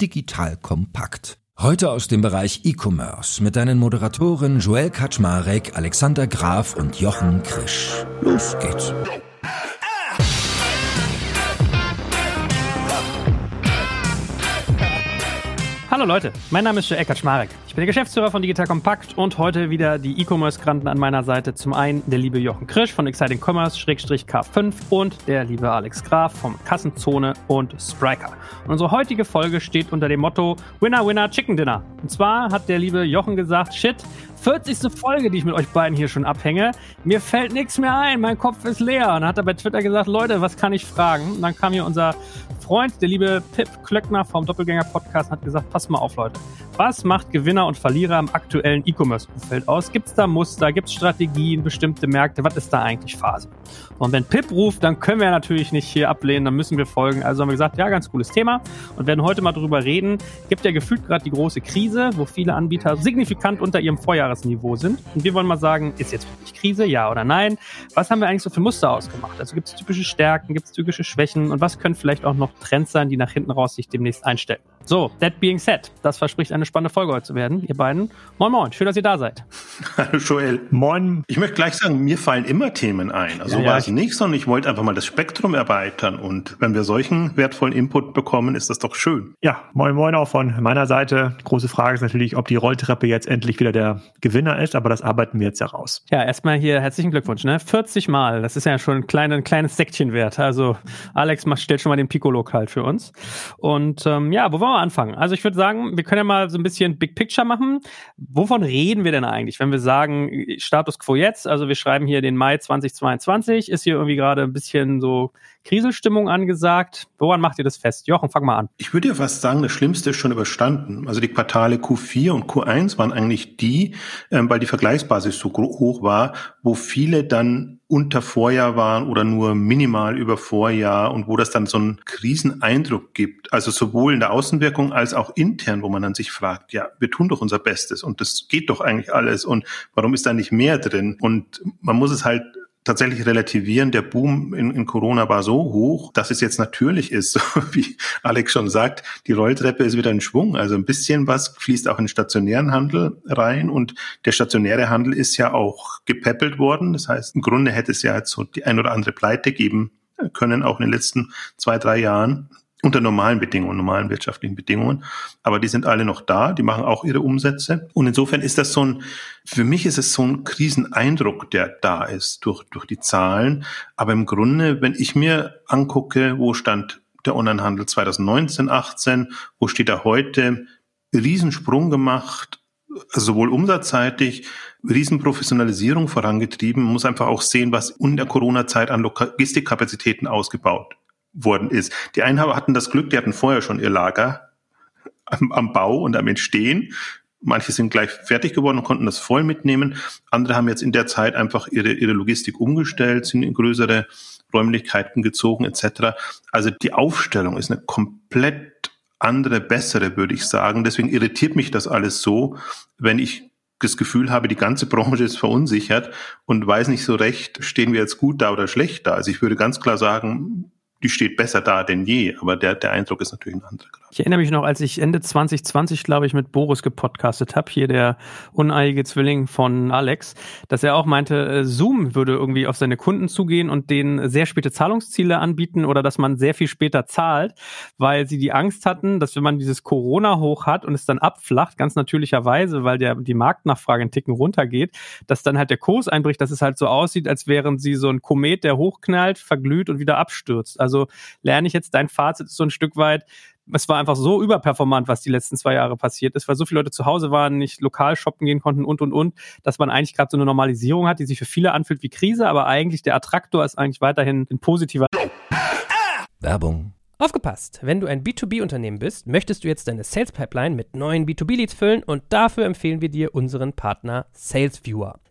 digital kompakt. Heute aus dem Bereich E-Commerce mit deinen Moderatoren Joel Kaczmarek, Alexander Graf und Jochen Krisch. Los geht's. Hallo Leute, mein Name ist Joe Eckert Schmarek. Ich bin der Geschäftsführer von Digital Compact und heute wieder die E-Commerce-Granten an meiner Seite. Zum einen der liebe Jochen Krisch von Exciting Commerce K5 und der liebe Alex Graf vom Kassenzone und Spriker. Und unsere heutige Folge steht unter dem Motto Winner, Winner, Chicken Dinner. Und zwar hat der liebe Jochen gesagt, shit, 40. Folge, die ich mit euch beiden hier schon abhänge. Mir fällt nichts mehr ein, mein Kopf ist leer. Und dann hat er bei Twitter gesagt, Leute, was kann ich fragen? Und dann kam hier unser Freund, der liebe Pip Klöckner vom Doppelgänger-Podcast, hat gesagt, pass mal auf, Leute. Was macht Gewinner und Verlierer im aktuellen E-Commerce-Umfeld aus? Gibt es da Muster? Gibt es Strategien, bestimmte Märkte? Was ist da eigentlich Phase? Und wenn Pip ruft, dann können wir natürlich nicht hier ablehnen, dann müssen wir folgen. Also haben wir gesagt, ja, ganz cooles Thema und werden heute mal drüber reden. Gibt ja gefühlt gerade die große Krise, wo viele Anbieter signifikant unter ihrem Vorjahresniveau sind. Und wir wollen mal sagen, ist jetzt wirklich Krise, ja oder nein? Was haben wir eigentlich so für Muster ausgemacht? Also gibt es typische Stärken, gibt es typische Schwächen und was können vielleicht auch noch Trends sein, die nach hinten raus sich demnächst einstellen? So, that being said, das verspricht eine spannende Folge heute zu werden, ihr beiden. Moin Moin, schön, dass ihr da seid. Hallo Joel. Moin. Ich möchte gleich sagen, mir fallen immer Themen ein. Also ja, war es nicht, sondern ich wollte einfach mal das Spektrum erweitern. Und wenn wir solchen wertvollen Input bekommen, ist das doch schön. Ja, moin Moin auch von meiner Seite. große Frage ist natürlich, ob die Rolltreppe jetzt endlich wieder der Gewinner ist, aber das arbeiten wir jetzt ja raus. Ja, erstmal hier herzlichen Glückwunsch, ne? 40 Mal, das ist ja schon ein, kleine, ein kleines Säckchen wert. Also Alex macht, stellt schon mal den Piccolo kalt für uns. Und ähm, ja, wo wollen wir anfangen? Also ich würde sagen, wir können ja mal so ein bisschen Big Picture machen. Wovon reden wir denn eigentlich, wenn wir sagen, Status quo jetzt, also wir schreiben hier den Mai 2022, ist hier irgendwie gerade ein bisschen so Kriselstimmung angesagt. Woran macht ihr das fest? Jochen, fang mal an. Ich würde ja fast sagen, das Schlimmste ist schon überstanden. Also die Quartale Q4 und Q1 waren eigentlich die, ähm, weil die Vergleichsbasis so hoch war, wo viele dann unter Vorjahr waren oder nur minimal über Vorjahr und wo das dann so einen Kriseneindruck gibt. Also sowohl in der Außenwirkung als auch intern, wo man dann sich fragt, ja, wir tun doch unser Bestes und das geht doch eigentlich alles und warum ist da nicht mehr drin? Und man muss es halt tatsächlich relativieren. Der Boom in, in Corona war so hoch, dass es jetzt natürlich ist, so wie Alex schon sagt, die Rolltreppe ist wieder in Schwung. Also ein bisschen was fließt auch in den stationären Handel rein und der stationäre Handel ist ja auch gepäppelt worden. Das heißt, im Grunde hätte es ja jetzt so die ein oder andere Pleite geben können, auch in den letzten zwei, drei Jahren unter normalen Bedingungen, normalen wirtschaftlichen Bedingungen. Aber die sind alle noch da, die machen auch ihre Umsätze. Und insofern ist das so ein, für mich ist es so ein Kriseneindruck, der da ist durch, durch die Zahlen. Aber im Grunde, wenn ich mir angucke, wo stand der Onlinehandel 2019, 18, wo steht er heute, Riesensprung gemacht, sowohl umsatzseitig, Riesenprofessionalisierung vorangetrieben. Man muss einfach auch sehen, was in der Corona-Zeit an Logistikkapazitäten ausgebaut worden ist. Die einen hatten das Glück, die hatten vorher schon ihr Lager am, am Bau und am Entstehen. Manche sind gleich fertig geworden und konnten das voll mitnehmen. Andere haben jetzt in der Zeit einfach ihre, ihre Logistik umgestellt, sind in größere Räumlichkeiten gezogen etc. Also die Aufstellung ist eine komplett andere, bessere, würde ich sagen. Deswegen irritiert mich das alles so, wenn ich das Gefühl habe, die ganze Branche ist verunsichert und weiß nicht so recht, stehen wir jetzt gut da oder schlecht da. Also ich würde ganz klar sagen, die steht besser da denn je, aber der, der Eindruck ist natürlich ein anderer. Ich erinnere mich noch, als ich Ende 2020, glaube ich, mit Boris gepodcastet habe, hier der uneilige Zwilling von Alex, dass er auch meinte, äh, Zoom würde irgendwie auf seine Kunden zugehen und denen sehr späte Zahlungsziele anbieten oder dass man sehr viel später zahlt, weil sie die Angst hatten, dass wenn man dieses Corona hoch hat und es dann abflacht, ganz natürlicherweise, weil der, die Marktnachfrage einen Ticken runtergeht, dass dann halt der Kurs einbricht, dass es halt so aussieht, als wären sie so ein Komet, der hochknallt, verglüht und wieder abstürzt. Also lerne ich jetzt, dein Fazit ist so ein Stück weit, es war einfach so überperformant, was die letzten zwei Jahre passiert ist, weil so viele Leute zu Hause waren, nicht lokal shoppen gehen konnten und und und, dass man eigentlich gerade so eine Normalisierung hat, die sich für viele anfühlt wie Krise, aber eigentlich der Attraktor ist eigentlich weiterhin ein positiver. Werbung. Aufgepasst! Wenn du ein B2B-Unternehmen bist, möchtest du jetzt deine Sales Pipeline mit neuen B2B-Leads füllen und dafür empfehlen wir dir unseren Partner SalesViewer.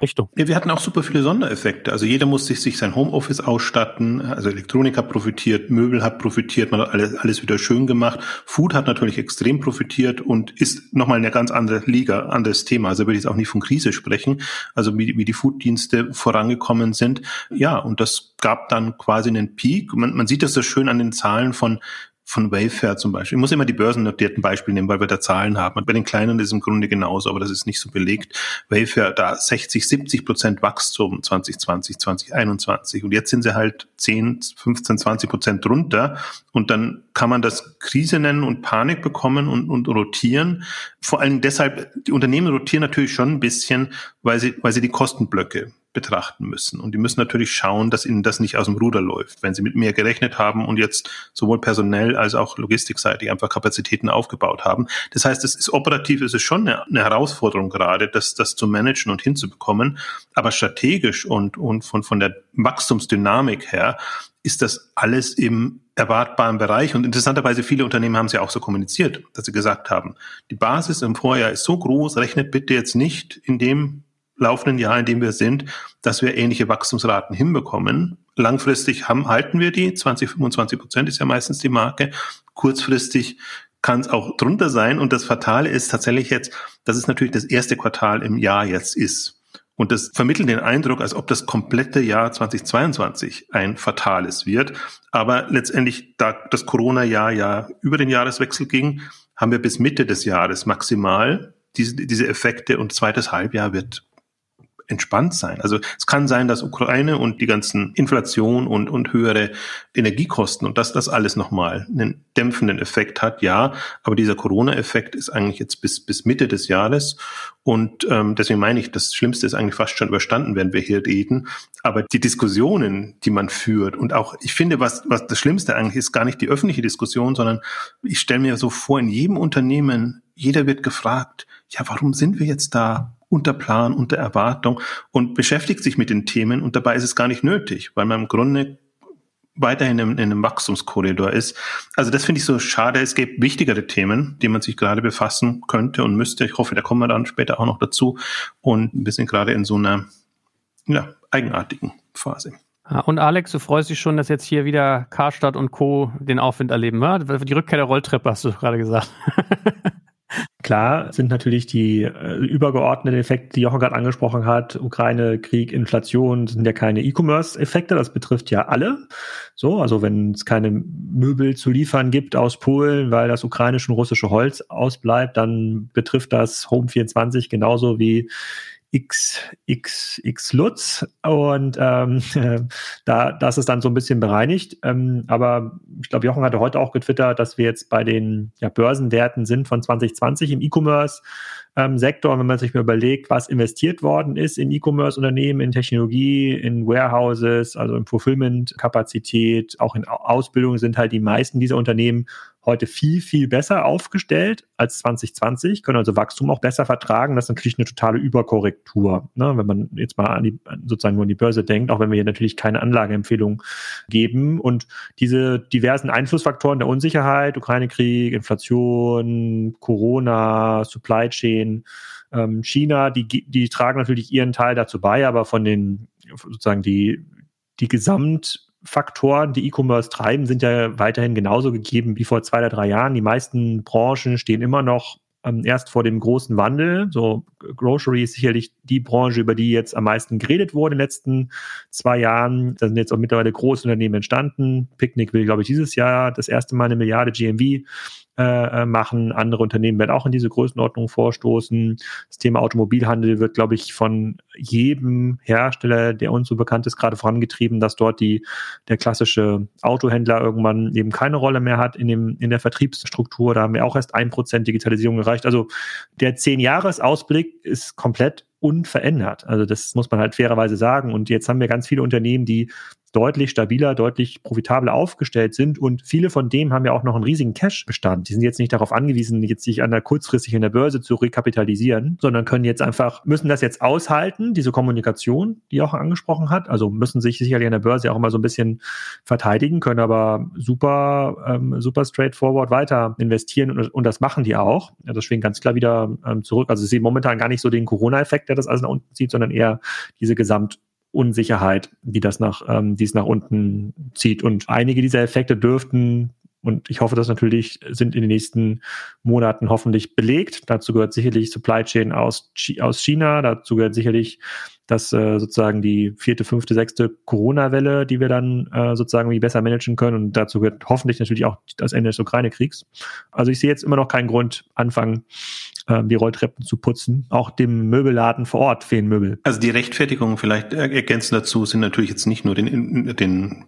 Richtung. Ja, wir hatten auch super viele Sondereffekte. Also jeder musste sich sein Homeoffice ausstatten. Also Elektronik hat profitiert, Möbel hat profitiert, man hat alles, alles wieder schön gemacht. Food hat natürlich extrem profitiert und ist nochmal eine ganz andere Liga, anderes Thema. Also würde ich jetzt auch nicht von Krise sprechen. Also wie, wie die Fooddienste vorangekommen sind. Ja, und das gab dann quasi einen Peak. Man, man sieht das so schön an den Zahlen von von Wayfair zum Beispiel. Ich muss immer die börsennotierten Beispiele nehmen, weil wir da Zahlen haben. Und bei den kleinen ist es im Grunde genauso, aber das ist nicht so belegt. Wayfair da 60, 70 Prozent Wachstum 2020, 2021. Und jetzt sind sie halt 10, 15, 20 Prozent drunter. Und dann kann man das Krise nennen und Panik bekommen und, und rotieren. Vor allem deshalb, die Unternehmen rotieren natürlich schon ein bisschen, weil sie, weil sie die Kostenblöcke betrachten müssen. Und die müssen natürlich schauen, dass ihnen das nicht aus dem Ruder läuft. Wenn sie mit mehr gerechnet haben und jetzt sowohl personell als auch logistikseitig einfach Kapazitäten aufgebaut haben. Das heißt, es ist operativ, es ist schon eine, eine Herausforderung gerade, das, das zu managen und hinzubekommen. Aber strategisch und, und von, von der Wachstumsdynamik her ist das alles im erwartbaren Bereich. Und interessanterweise viele Unternehmen haben es ja auch so kommuniziert, dass sie gesagt haben, die Basis im Vorjahr ist so groß, rechnet bitte jetzt nicht in dem laufenden Jahr, in dem wir sind, dass wir ähnliche Wachstumsraten hinbekommen. Langfristig haben, halten wir die, 20, 25 Prozent ist ja meistens die Marke. Kurzfristig kann es auch drunter sein. Und das Fatale ist tatsächlich jetzt, dass es natürlich das erste Quartal im Jahr jetzt ist. Und das vermittelt den Eindruck, als ob das komplette Jahr 2022 ein fatales wird. Aber letztendlich, da das Corona-Jahr ja über den Jahreswechsel ging, haben wir bis Mitte des Jahres maximal diese, diese Effekte und zweites Halbjahr wird entspannt sein. Also es kann sein, dass Ukraine und die ganzen Inflation und, und höhere Energiekosten und dass das alles nochmal einen dämpfenden Effekt hat, ja. Aber dieser Corona-Effekt ist eigentlich jetzt bis, bis Mitte des Jahres. Und ähm, deswegen meine ich, das Schlimmste ist eigentlich fast schon überstanden, wenn wir hier reden. Aber die Diskussionen, die man führt und auch, ich finde, was, was das Schlimmste eigentlich ist, gar nicht die öffentliche Diskussion, sondern ich stelle mir so vor, in jedem Unternehmen, jeder wird gefragt, ja, warum sind wir jetzt da? Unter Plan, unter Erwartung und beschäftigt sich mit den Themen und dabei ist es gar nicht nötig, weil man im Grunde weiterhin in, in einem Wachstumskorridor ist. Also das finde ich so schade. Es gibt wichtigere Themen, die man sich gerade befassen könnte und müsste. Ich hoffe, da kommen wir dann später auch noch dazu. Und wir sind gerade in so einer ja, eigenartigen Phase. Und Alex, du freust dich schon, dass jetzt hier wieder Karstadt und Co. den Aufwind erleben, wa? Die Rückkehr der Rolltreppe hast du gerade gesagt. Klar sind natürlich die äh, übergeordneten Effekte, die Jochen gerade angesprochen hat, Ukraine, Krieg, Inflation, sind ja keine E-Commerce-Effekte, das betrifft ja alle. So, also wenn es keine Möbel zu liefern gibt aus Polen, weil das ukrainische und russische Holz ausbleibt, dann betrifft das Home 24 genauso wie X, X, X Lutz und ähm, da das ist dann so ein bisschen bereinigt. Ähm, aber ich glaube, Jochen hatte heute auch getwittert, dass wir jetzt bei den ja, Börsenwerten sind von 2020 im E-Commerce. Ähm, wenn man sich mal überlegt, was investiert worden ist in E-Commerce-Unternehmen, in Technologie, in Warehouses, also in Fulfillment-Kapazität, auch in Ausbildung sind halt die meisten dieser Unternehmen heute viel, viel besser aufgestellt als 2020, können also Wachstum auch besser vertragen. Das ist natürlich eine totale Überkorrektur, ne? wenn man jetzt mal an die, sozusagen nur an die Börse denkt, auch wenn wir hier natürlich keine Anlageempfehlung geben. Und diese diversen Einflussfaktoren der Unsicherheit, Ukraine-Krieg, Inflation, Corona, Supply Chain, ähm, China, die, die tragen natürlich ihren Teil dazu bei, aber von den sozusagen die, die Gesamt Faktoren, die E-Commerce treiben, sind ja weiterhin genauso gegeben wie vor zwei oder drei Jahren. Die meisten Branchen stehen immer noch ähm, erst vor dem großen Wandel. So Grocery ist sicherlich die Branche, über die jetzt am meisten geredet wurde in den letzten zwei Jahren. Da sind jetzt auch mittlerweile große Unternehmen entstanden. Picnic will, glaube ich, dieses Jahr das erste Mal eine Milliarde GMV äh, äh, machen. Andere Unternehmen werden auch in diese Größenordnung vorstoßen. Das Thema Automobilhandel wird, glaube ich, von jedem Hersteller, der uns so bekannt ist, gerade vorangetrieben, dass dort die, der klassische Autohändler irgendwann eben keine Rolle mehr hat in, dem, in der Vertriebsstruktur. Da haben wir auch erst ein Prozent Digitalisierung erreicht. Also der Zehn-Jahres-Ausblick ist komplett unverändert. Also das muss man halt fairerweise sagen. Und jetzt haben wir ganz viele Unternehmen, die deutlich stabiler, deutlich profitabler aufgestellt sind und viele von denen haben ja auch noch einen riesigen Cash-Bestand. Die sind jetzt nicht darauf angewiesen, jetzt sich an der kurzfristig in der Börse zu rekapitalisieren, sondern können jetzt einfach, müssen das jetzt aushalten, diese Kommunikation, die auch angesprochen hat, also müssen sich sicherlich an der Börse auch immer so ein bisschen verteidigen, können aber super, ähm, super straightforward weiter investieren und, und das machen die auch. Ja, das schwingt ganz klar wieder ähm, zurück. Also sie momentan gar nicht so den Corona-Effekt, der das alles nach unten zieht, sondern eher diese Gesamt Unsicherheit, die das nach, ähm, die es nach unten zieht. Und einige dieser Effekte dürften und ich hoffe, das natürlich sind in den nächsten Monaten hoffentlich belegt. Dazu gehört sicherlich Supply Chain aus, aus China. Dazu gehört sicherlich dass äh, sozusagen die vierte, fünfte, sechste Corona-Welle, die wir dann äh, sozusagen wie besser managen können. Und dazu gehört hoffentlich natürlich auch das Ende des Ukraine-Kriegs. Also ich sehe jetzt immer noch keinen Grund, anfangen, äh, die Rolltreppen zu putzen. Auch dem Möbelladen vor Ort fehlen Möbel. Also die Rechtfertigung vielleicht ergänzend dazu sind natürlich jetzt nicht nur den, den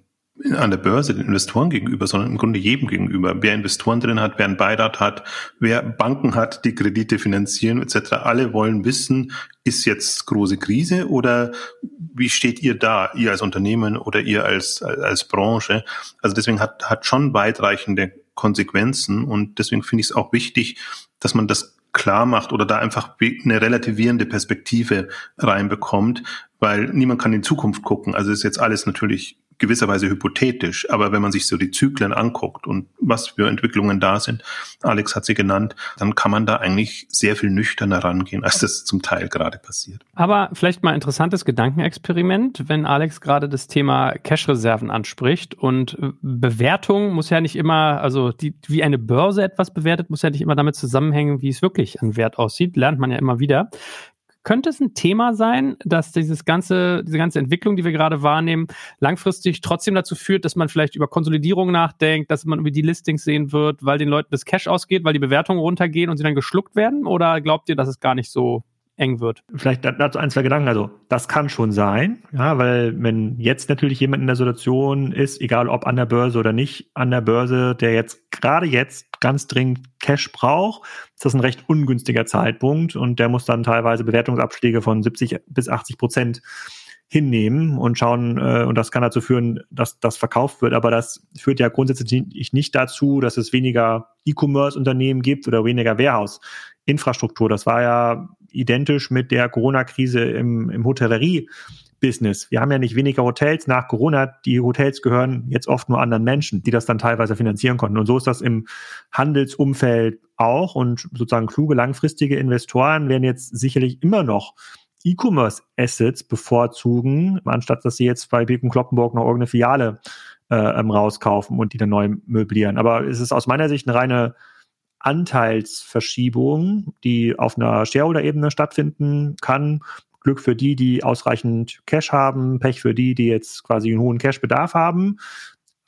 an der Börse den Investoren gegenüber, sondern im Grunde jedem gegenüber. Wer Investoren drin hat, wer einen Beirat hat, wer Banken hat, die Kredite finanzieren etc. Alle wollen wissen, ist jetzt große Krise oder wie steht ihr da, ihr als Unternehmen oder ihr als, als Branche? Also deswegen hat, hat schon weitreichende Konsequenzen und deswegen finde ich es auch wichtig, dass man das klar macht oder da einfach eine relativierende Perspektive reinbekommt, weil niemand kann in Zukunft gucken. Also ist jetzt alles natürlich gewisserweise hypothetisch, aber wenn man sich so die Zyklen anguckt und was für Entwicklungen da sind, Alex hat sie genannt, dann kann man da eigentlich sehr viel nüchterner rangehen, als das zum Teil gerade passiert. Aber vielleicht mal interessantes Gedankenexperiment, wenn Alex gerade das Thema Cash-Reserven anspricht und Bewertung muss ja nicht immer, also die, wie eine Börse etwas bewertet, muss ja nicht immer damit zusammenhängen, wie es wirklich an Wert aussieht, lernt man ja immer wieder. Könnte es ein Thema sein, dass dieses ganze, diese ganze Entwicklung, die wir gerade wahrnehmen, langfristig trotzdem dazu führt, dass man vielleicht über Konsolidierung nachdenkt, dass man über die Listings sehen wird, weil den Leuten das Cash ausgeht, weil die Bewertungen runtergehen und sie dann geschluckt werden? Oder glaubt ihr, dass es gar nicht so eng wird. Vielleicht dazu ein, zwei Gedanken. Also, das kann schon sein, ja, weil wenn jetzt natürlich jemand in der Situation ist, egal ob an der Börse oder nicht an der Börse, der jetzt gerade jetzt ganz dringend Cash braucht, ist das ein recht ungünstiger Zeitpunkt und der muss dann teilweise Bewertungsabschläge von 70 bis 80 Prozent hinnehmen und schauen, äh, und das kann dazu führen, dass das verkauft wird. Aber das führt ja grundsätzlich nicht dazu, dass es weniger E-Commerce-Unternehmen gibt oder weniger Warehouse-Infrastruktur. Das war ja identisch mit der Corona-Krise im, im Hotellerie. Business. Wir haben ja nicht weniger Hotels nach Corona. Die Hotels gehören jetzt oft nur anderen Menschen, die das dann teilweise finanzieren konnten. Und so ist das im Handelsumfeld auch. Und sozusagen kluge langfristige Investoren werden jetzt sicherlich immer noch E-Commerce-Assets bevorzugen, anstatt dass sie jetzt bei Birken Kloppenburg noch irgendeine Filiale äh, ähm, rauskaufen und die dann neu möblieren. Aber es ist aus meiner Sicht eine reine Anteilsverschiebung, die auf einer Shareholder-Ebene stattfinden kann. Glück für die, die ausreichend Cash haben, Pech für die, die jetzt quasi einen hohen Cash-Bedarf haben.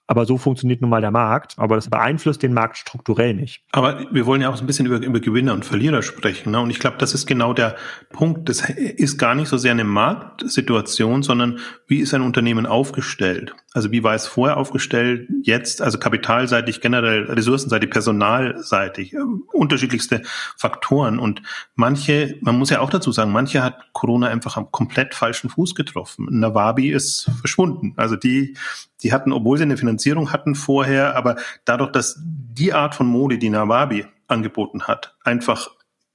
Aber so funktioniert nun mal der Markt. Aber das beeinflusst den Markt strukturell nicht. Aber wir wollen ja auch so ein bisschen über, über Gewinner und Verlierer sprechen. Ne? Und ich glaube, das ist genau der Punkt. Das ist gar nicht so sehr eine Marktsituation, sondern wie ist ein Unternehmen aufgestellt? Also wie war es vorher aufgestellt, jetzt, also kapitalseitig, generell ressourcenseitig, personalseitig, äh, unterschiedlichste Faktoren. Und manche, man muss ja auch dazu sagen, manche hat Corona einfach am komplett falschen Fuß getroffen. Nawabi ist verschwunden. Also die, die hatten, obwohl sie eine Finanzierung hatten vorher, aber dadurch, dass die Art von Mode, die Nawabi angeboten hat, einfach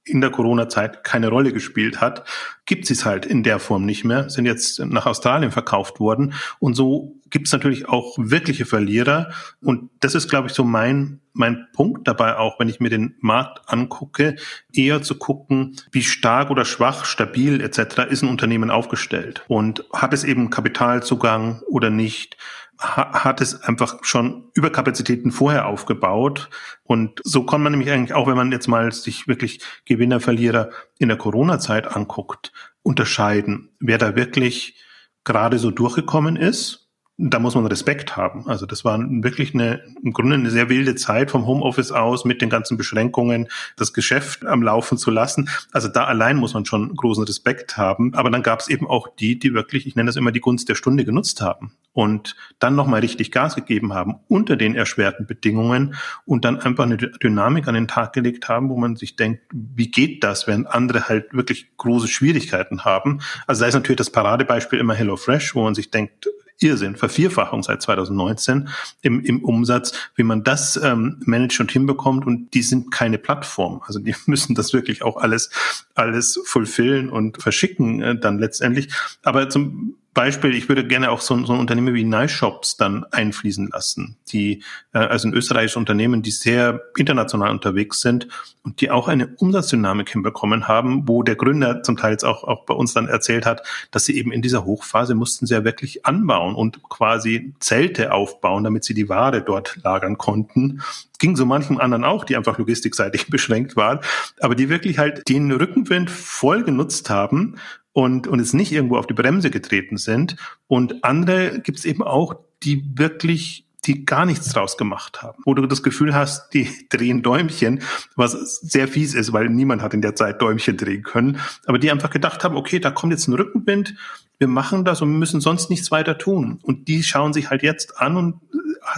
in der Corona-Zeit keine Rolle gespielt hat, gibt es halt in der Form nicht mehr, sind jetzt nach Australien verkauft worden. Und so gibt es natürlich auch wirkliche Verlierer. Und das ist, glaube ich, so mein, mein Punkt dabei auch, wenn ich mir den Markt angucke, eher zu gucken, wie stark oder schwach, stabil etc. ist ein Unternehmen aufgestellt. Und hat es eben Kapitalzugang oder nicht? Hat es einfach schon Überkapazitäten vorher aufgebaut. Und so kommt man nämlich eigentlich auch, wenn man jetzt mal sich wirklich Gewinner, Verlierer in der Corona-Zeit anguckt. unterscheiden, wer da wirklich gerade so durchgekommen ist da muss man Respekt haben. Also das war wirklich eine, im Grunde eine sehr wilde Zeit vom Homeoffice aus mit den ganzen Beschränkungen, das Geschäft am Laufen zu lassen. Also da allein muss man schon großen Respekt haben. Aber dann gab es eben auch die, die wirklich, ich nenne das immer die Gunst der Stunde genutzt haben und dann nochmal richtig Gas gegeben haben unter den erschwerten Bedingungen und dann einfach eine Dynamik an den Tag gelegt haben, wo man sich denkt, wie geht das, wenn andere halt wirklich große Schwierigkeiten haben? Also da ist natürlich das Paradebeispiel immer HelloFresh, wo man sich denkt, Irrsinn, Vervierfachung seit 2019 im, im Umsatz, wie man das ähm, managt und hinbekommt und die sind keine Plattform. Also die müssen das wirklich auch alles, alles fulfillen und verschicken äh, dann letztendlich. Aber zum Beispiel, ich würde gerne auch so, so ein Unternehmen wie Nice Shops dann einfließen lassen, die äh, also ein österreichisches Unternehmen, die sehr international unterwegs sind und die auch eine Umsatzdynamik hinbekommen haben, wo der Gründer zum Teil jetzt auch, auch bei uns dann erzählt hat, dass sie eben in dieser Hochphase mussten sie ja wirklich anbauen und quasi Zelte aufbauen, damit sie die Ware dort lagern konnten. Ging so manchem anderen auch, die einfach logistikseitig beschränkt waren, aber die wirklich halt den Rückenwind voll genutzt haben und, und es nicht irgendwo auf die Bremse getreten sind. Und andere gibt es eben auch, die wirklich die gar nichts draus gemacht haben, wo du das Gefühl hast, die drehen Däumchen, was sehr fies ist, weil niemand hat in der Zeit Däumchen drehen können, aber die einfach gedacht haben, okay, da kommt jetzt ein Rückenwind, wir machen das und müssen sonst nichts weiter tun. Und die schauen sich halt jetzt an und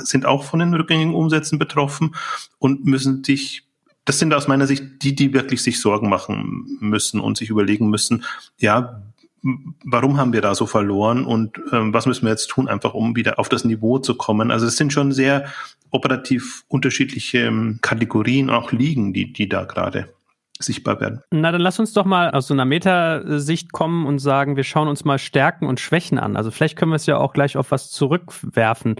sind auch von den rückgängigen Umsätzen betroffen und müssen sich das sind aus meiner Sicht die, die wirklich sich Sorgen machen müssen und sich überlegen müssen, ja, warum haben wir da so verloren und ähm, was müssen wir jetzt tun, einfach um wieder auf das Niveau zu kommen. Also es sind schon sehr operativ unterschiedliche ähm, Kategorien auch liegen, die, die da gerade sichtbar werden. Na, dann lass uns doch mal aus so einer Metasicht kommen und sagen, wir schauen uns mal Stärken und Schwächen an. Also vielleicht können wir es ja auch gleich auf was zurückwerfen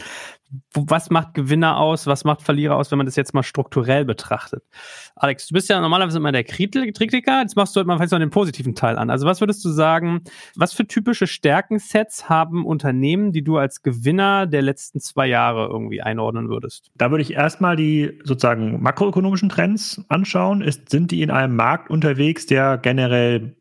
was macht Gewinner aus, was macht Verlierer aus, wenn man das jetzt mal strukturell betrachtet? Alex, du bist ja normalerweise immer der Kritiker, jetzt machst du halt mal vielleicht noch den positiven Teil an. Also was würdest du sagen, was für typische Stärkensets haben Unternehmen, die du als Gewinner der letzten zwei Jahre irgendwie einordnen würdest? Da würde ich erstmal die sozusagen makroökonomischen Trends anschauen. Ist, sind die in einem Markt unterwegs, der generell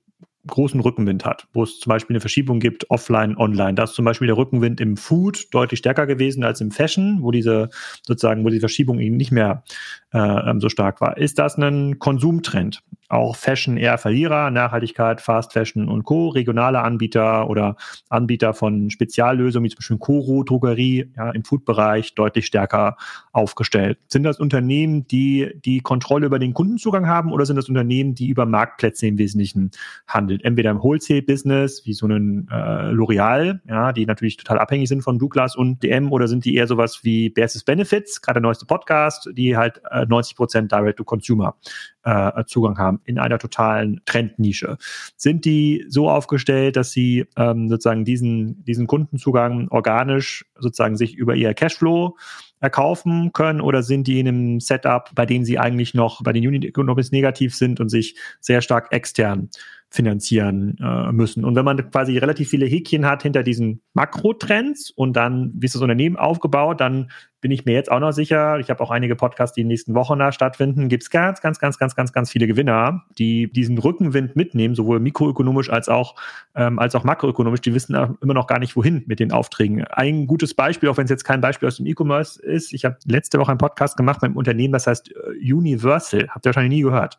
großen Rückenwind hat, wo es zum Beispiel eine Verschiebung gibt, offline, online. Da ist zum Beispiel der Rückenwind im Food deutlich stärker gewesen als im Fashion, wo diese sozusagen, wo die Verschiebung eben nicht mehr äh, ähm, so stark war. Ist das ein Konsumtrend? Auch Fashion eher Verlierer, Nachhaltigkeit, Fast Fashion und Co., regionale Anbieter oder Anbieter von Speziallösungen wie zum Beispiel Koro, Drogerie, ja, im Food-Bereich deutlich stärker aufgestellt. Sind das Unternehmen, die die Kontrolle über den Kundenzugang haben oder sind das Unternehmen, die über Marktplätze im Wesentlichen handeln? Entweder im Wholesale-Business, wie so ein äh, L'Oreal, ja, die natürlich total abhängig sind von Douglas und DM, oder sind die eher sowas wie Basis Benefits, gerade der neueste Podcast, die halt äh, 90 Prozent Direct-to-Consumer äh, Zugang haben in einer totalen Trendnische. Sind die so aufgestellt, dass sie ähm, sozusagen diesen, diesen Kundenzugang organisch sozusagen sich über ihr Cashflow erkaufen können oder sind die in einem Setup, bei dem sie eigentlich noch bei den Unit Economics negativ sind und sich sehr stark extern finanzieren äh, müssen. Und wenn man quasi relativ viele Häkchen hat hinter diesen Makrotrends und dann, wie ist das Unternehmen aufgebaut, dann bin ich mir jetzt auch noch sicher, ich habe auch einige Podcasts, die in den nächsten Wochen da stattfinden, gibt es ganz, ganz, ganz, ganz, ganz, ganz viele Gewinner, die diesen Rückenwind mitnehmen, sowohl mikroökonomisch als auch, ähm, als auch makroökonomisch. Die wissen immer noch gar nicht, wohin mit den Aufträgen. Ein gutes Beispiel, auch wenn es jetzt kein Beispiel aus dem E-Commerce ist, ich habe letzte Woche einen Podcast gemacht beim Unternehmen, das heißt äh, Universal, habt ihr wahrscheinlich nie gehört.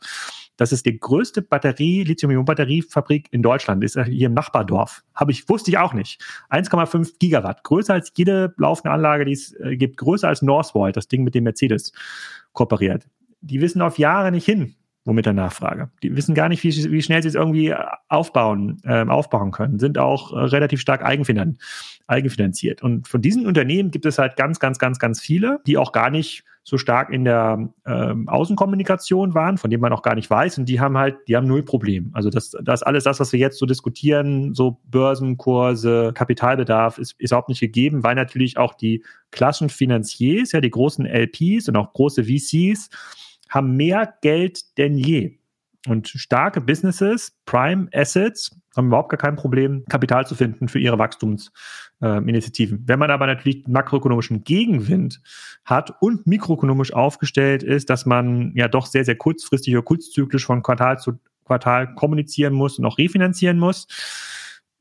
Das ist die größte Batterie, Lithium-Ionen-Batteriefabrik in Deutschland. Ist hier im Nachbardorf. Habe ich, wusste ich auch nicht. 1,5 Gigawatt. Größer als jede laufende Anlage, die es äh, gibt. Größer als Northvolt, das Ding, mit dem Mercedes kooperiert. Die wissen auf Jahre nicht hin, womit der Nachfrage. Die wissen gar nicht, wie, wie schnell sie es irgendwie aufbauen, äh, aufbauen können, sind auch äh, relativ stark eigenfinan eigenfinanziert. Und von diesen Unternehmen gibt es halt ganz, ganz, ganz, ganz viele, die auch gar nicht so stark in der ähm, Außenkommunikation waren, von denen man auch gar nicht weiß. Und die haben halt, die haben null Problem. Also das, das alles das, was wir jetzt so diskutieren, so Börsenkurse, Kapitalbedarf, ist, ist überhaupt nicht gegeben, weil natürlich auch die klassischen Finanziers, ja, die großen LPs und auch große VCs, haben mehr Geld denn je. Und starke Businesses, Prime Assets, haben überhaupt gar kein Problem, Kapital zu finden für ihre Wachstumsinitiativen. Äh, Wenn man aber natürlich makroökonomischen Gegenwind hat und mikroökonomisch aufgestellt ist, dass man ja doch sehr, sehr kurzfristig oder kurzzyklisch von Quartal zu Quartal kommunizieren muss und auch refinanzieren muss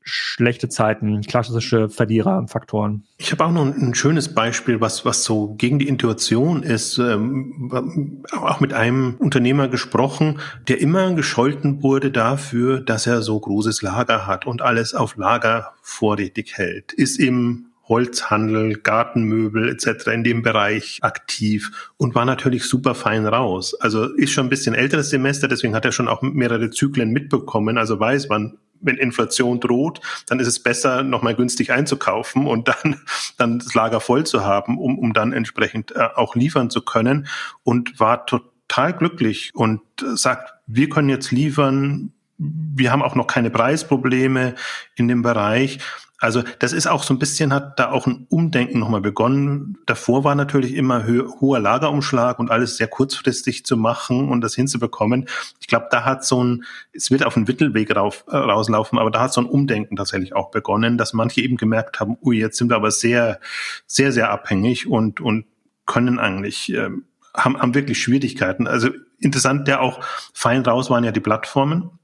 schlechte Zeiten, klassische Verliererfaktoren. Ich habe auch noch ein, schönes Beispiel, was, was so gegen die Intuition ist. Ähm, auch mit einem Unternehmer gesprochen, der immer gescholten wurde dafür, dass er so großes Lager hat und alles auf Lager vorrätig hält. Ist im Holzhandel, Gartenmöbel etc. in dem Bereich aktiv und war natürlich super fein raus. Also ist schon ein bisschen älteres Semester, deswegen hat er schon auch mehrere Zyklen mitbekommen, also weiß, wann wenn Inflation droht, dann ist es besser, nochmal günstig einzukaufen und dann, dann das Lager voll zu haben, um, um dann entsprechend äh, auch liefern zu können und war total glücklich und äh, sagt, wir können jetzt liefern, wir haben auch noch keine Preisprobleme in dem Bereich. Also das ist auch so ein bisschen, hat da auch ein Umdenken nochmal begonnen. Davor war natürlich immer ho hoher Lagerumschlag und alles sehr kurzfristig zu machen und das hinzubekommen. Ich glaube, da hat so ein, es wird auf einen Mittelweg rauf, äh, rauslaufen, aber da hat so ein Umdenken tatsächlich auch begonnen, dass manche eben gemerkt haben, ui, jetzt sind wir aber sehr, sehr, sehr abhängig und, und können eigentlich, äh, haben, haben wirklich Schwierigkeiten. Also interessant, der auch fein raus waren ja die Plattformen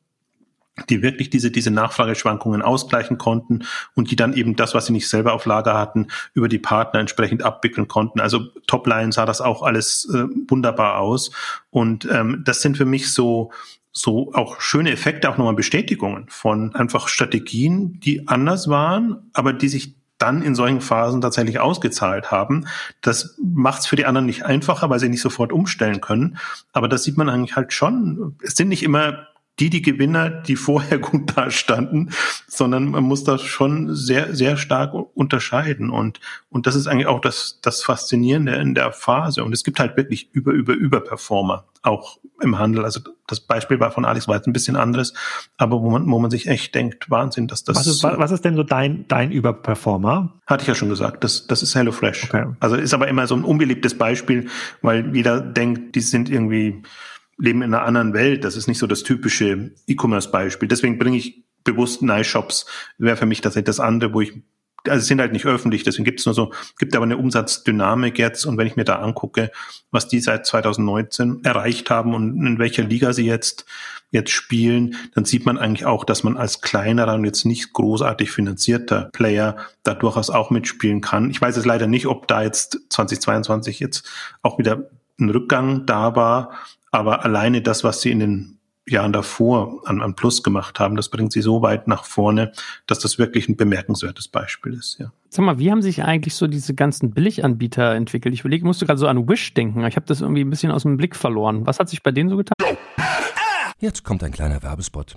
die wirklich diese, diese Nachfrageschwankungen ausgleichen konnten und die dann eben das, was sie nicht selber auf Lager hatten, über die Partner entsprechend abwickeln konnten. Also Topline sah das auch alles äh, wunderbar aus. Und ähm, das sind für mich so, so auch schöne Effekte, auch nochmal Bestätigungen von einfach Strategien, die anders waren, aber die sich dann in solchen Phasen tatsächlich ausgezahlt haben. Das macht es für die anderen nicht einfacher, weil sie nicht sofort umstellen können. Aber das sieht man eigentlich halt schon. Es sind nicht immer die die Gewinner, die vorher gut dastanden, sondern man muss das schon sehr, sehr stark unterscheiden. Und, und das ist eigentlich auch das, das Faszinierende in der Phase. Und es gibt halt wirklich über, über, über Performer, auch im Handel. Also das Beispiel war von Alex war jetzt ein bisschen anderes, aber wo man, wo man sich echt denkt, Wahnsinn, dass das. Was ist, was ist denn so dein, dein Überperformer? Hatte ich ja schon gesagt, das, das ist HelloFresh. Okay. Also ist aber immer so ein unbeliebtes Beispiel, weil jeder denkt, die sind irgendwie, leben in einer anderen Welt. Das ist nicht so das typische E-Commerce-Beispiel. Deswegen bringe ich bewusst Nice Shops, wäre für mich tatsächlich das andere, wo ich also sind halt nicht öffentlich, deswegen gibt es nur so, gibt aber eine Umsatzdynamik jetzt und wenn ich mir da angucke, was die seit 2019 erreicht haben und in welcher Liga sie jetzt jetzt spielen, dann sieht man eigentlich auch, dass man als kleinerer und jetzt nicht großartig finanzierter Player da durchaus auch mitspielen kann. Ich weiß es leider nicht, ob da jetzt 2022 jetzt auch wieder ein Rückgang da war, aber alleine das, was sie in den Jahren davor an, an Plus gemacht haben, das bringt sie so weit nach vorne, dass das wirklich ein bemerkenswertes Beispiel ist, ja. Sag mal, wie haben sich eigentlich so diese ganzen Billiganbieter entwickelt? Ich überlege, ich musste gerade so an Wish denken. Ich habe das irgendwie ein bisschen aus dem Blick verloren. Was hat sich bei denen so getan? Jetzt kommt ein kleiner Werbespot.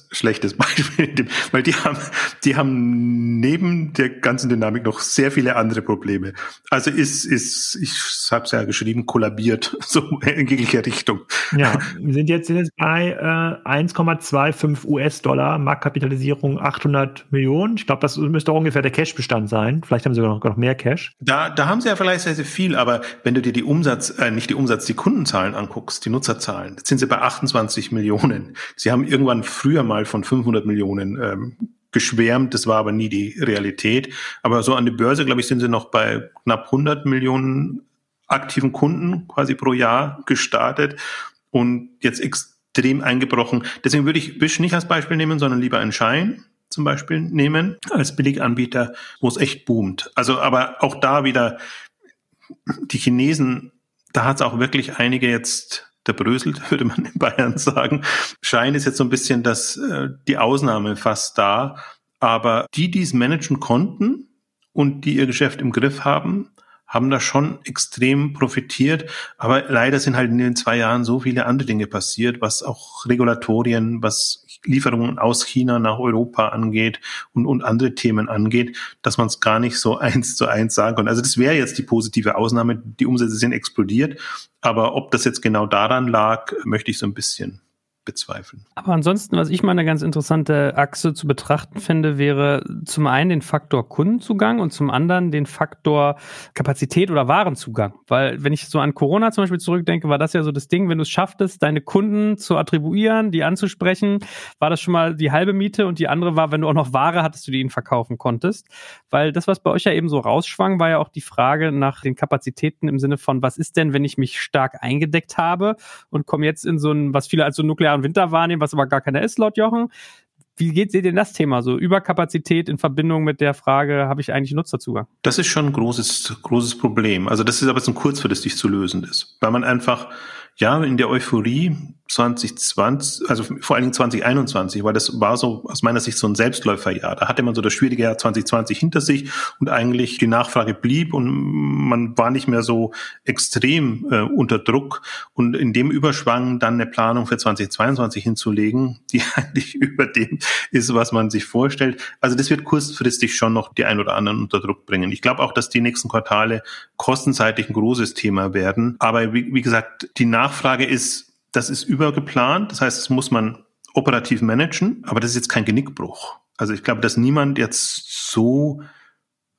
schlechtes Beispiel, weil die haben, die haben neben der ganzen Dynamik noch sehr viele andere Probleme. Also ist, ist, ich habe es ja geschrieben, kollabiert, so in jeglicher Richtung. Ja, wir sind jetzt, sind jetzt bei äh, 1,25 US-Dollar, Marktkapitalisierung 800 Millionen. Ich glaube, das müsste auch ungefähr der Cash-Bestand sein. Vielleicht haben sie noch, noch mehr Cash. Da, da haben sie ja vielleicht sehr, sehr viel, aber wenn du dir die Umsatz, äh, nicht die Umsatz, die Kundenzahlen anguckst, die Nutzerzahlen, jetzt sind sie bei 28 Millionen. Sie haben irgendwann früher mal von 500 Millionen ähm, geschwärmt, das war aber nie die Realität. Aber so an der Börse, glaube ich, sind sie noch bei knapp 100 Millionen aktiven Kunden quasi pro Jahr gestartet und jetzt extrem eingebrochen. Deswegen würde ich Wish nicht als Beispiel nehmen, sondern lieber einen Schein zum Beispiel nehmen als Billiganbieter, wo es echt boomt. Also aber auch da wieder die Chinesen, da hat es auch wirklich einige jetzt der bröselt, würde man in Bayern sagen. Schein ist jetzt so ein bisschen das, äh, die Ausnahme fast da. Aber die, die es managen konnten und die ihr Geschäft im Griff haben, haben da schon extrem profitiert. Aber leider sind halt in den zwei Jahren so viele andere Dinge passiert, was auch Regulatorien, was Lieferungen aus China nach Europa angeht und, und andere Themen angeht, dass man es gar nicht so eins zu eins sagen kann. Also das wäre jetzt die positive Ausnahme. Die Umsätze sind explodiert. Aber ob das jetzt genau daran lag, möchte ich so ein bisschen bezweifeln. Aber ansonsten, was ich mal eine ganz interessante Achse zu betrachten finde, wäre zum einen den Faktor Kundenzugang und zum anderen den Faktor Kapazität oder Warenzugang. Weil wenn ich so an Corona zum Beispiel zurückdenke, war das ja so das Ding, wenn du es schafftest, deine Kunden zu attribuieren, die anzusprechen, war das schon mal die halbe Miete und die andere war, wenn du auch noch Ware hattest, die du ihnen verkaufen konntest. Weil das, was bei euch ja eben so rausschwang, war ja auch die Frage nach den Kapazitäten im Sinne von, was ist denn, wenn ich mich stark eingedeckt habe und komme jetzt in so ein, was viele als so nuklear und Winter wahrnehmen, was aber gar keiner ist, laut Jochen. Wie geht seht ihr denn das Thema so? Überkapazität in Verbindung mit der Frage, habe ich eigentlich Nutzerzugang? Das ist schon ein großes, großes Problem. Also das ist aber so ein kurzfristig zu lösendes, weil man einfach, ja, in der Euphorie 2020, also vor allen Dingen 2021, weil das war so aus meiner Sicht so ein Selbstläuferjahr. Da hatte man so das schwierige Jahr 2020 hinter sich und eigentlich die Nachfrage blieb und man war nicht mehr so extrem äh, unter Druck. Und in dem Überschwang dann eine Planung für 2022 hinzulegen, die eigentlich über dem ist, was man sich vorstellt. Also das wird kurzfristig schon noch die ein oder anderen unter Druck bringen. Ich glaube auch, dass die nächsten Quartale kostenseitig ein großes Thema werden. Aber wie, wie gesagt, die Nachfrage ist das ist übergeplant. Das heißt, das muss man operativ managen, aber das ist jetzt kein Genickbruch. Also ich glaube, dass niemand jetzt so,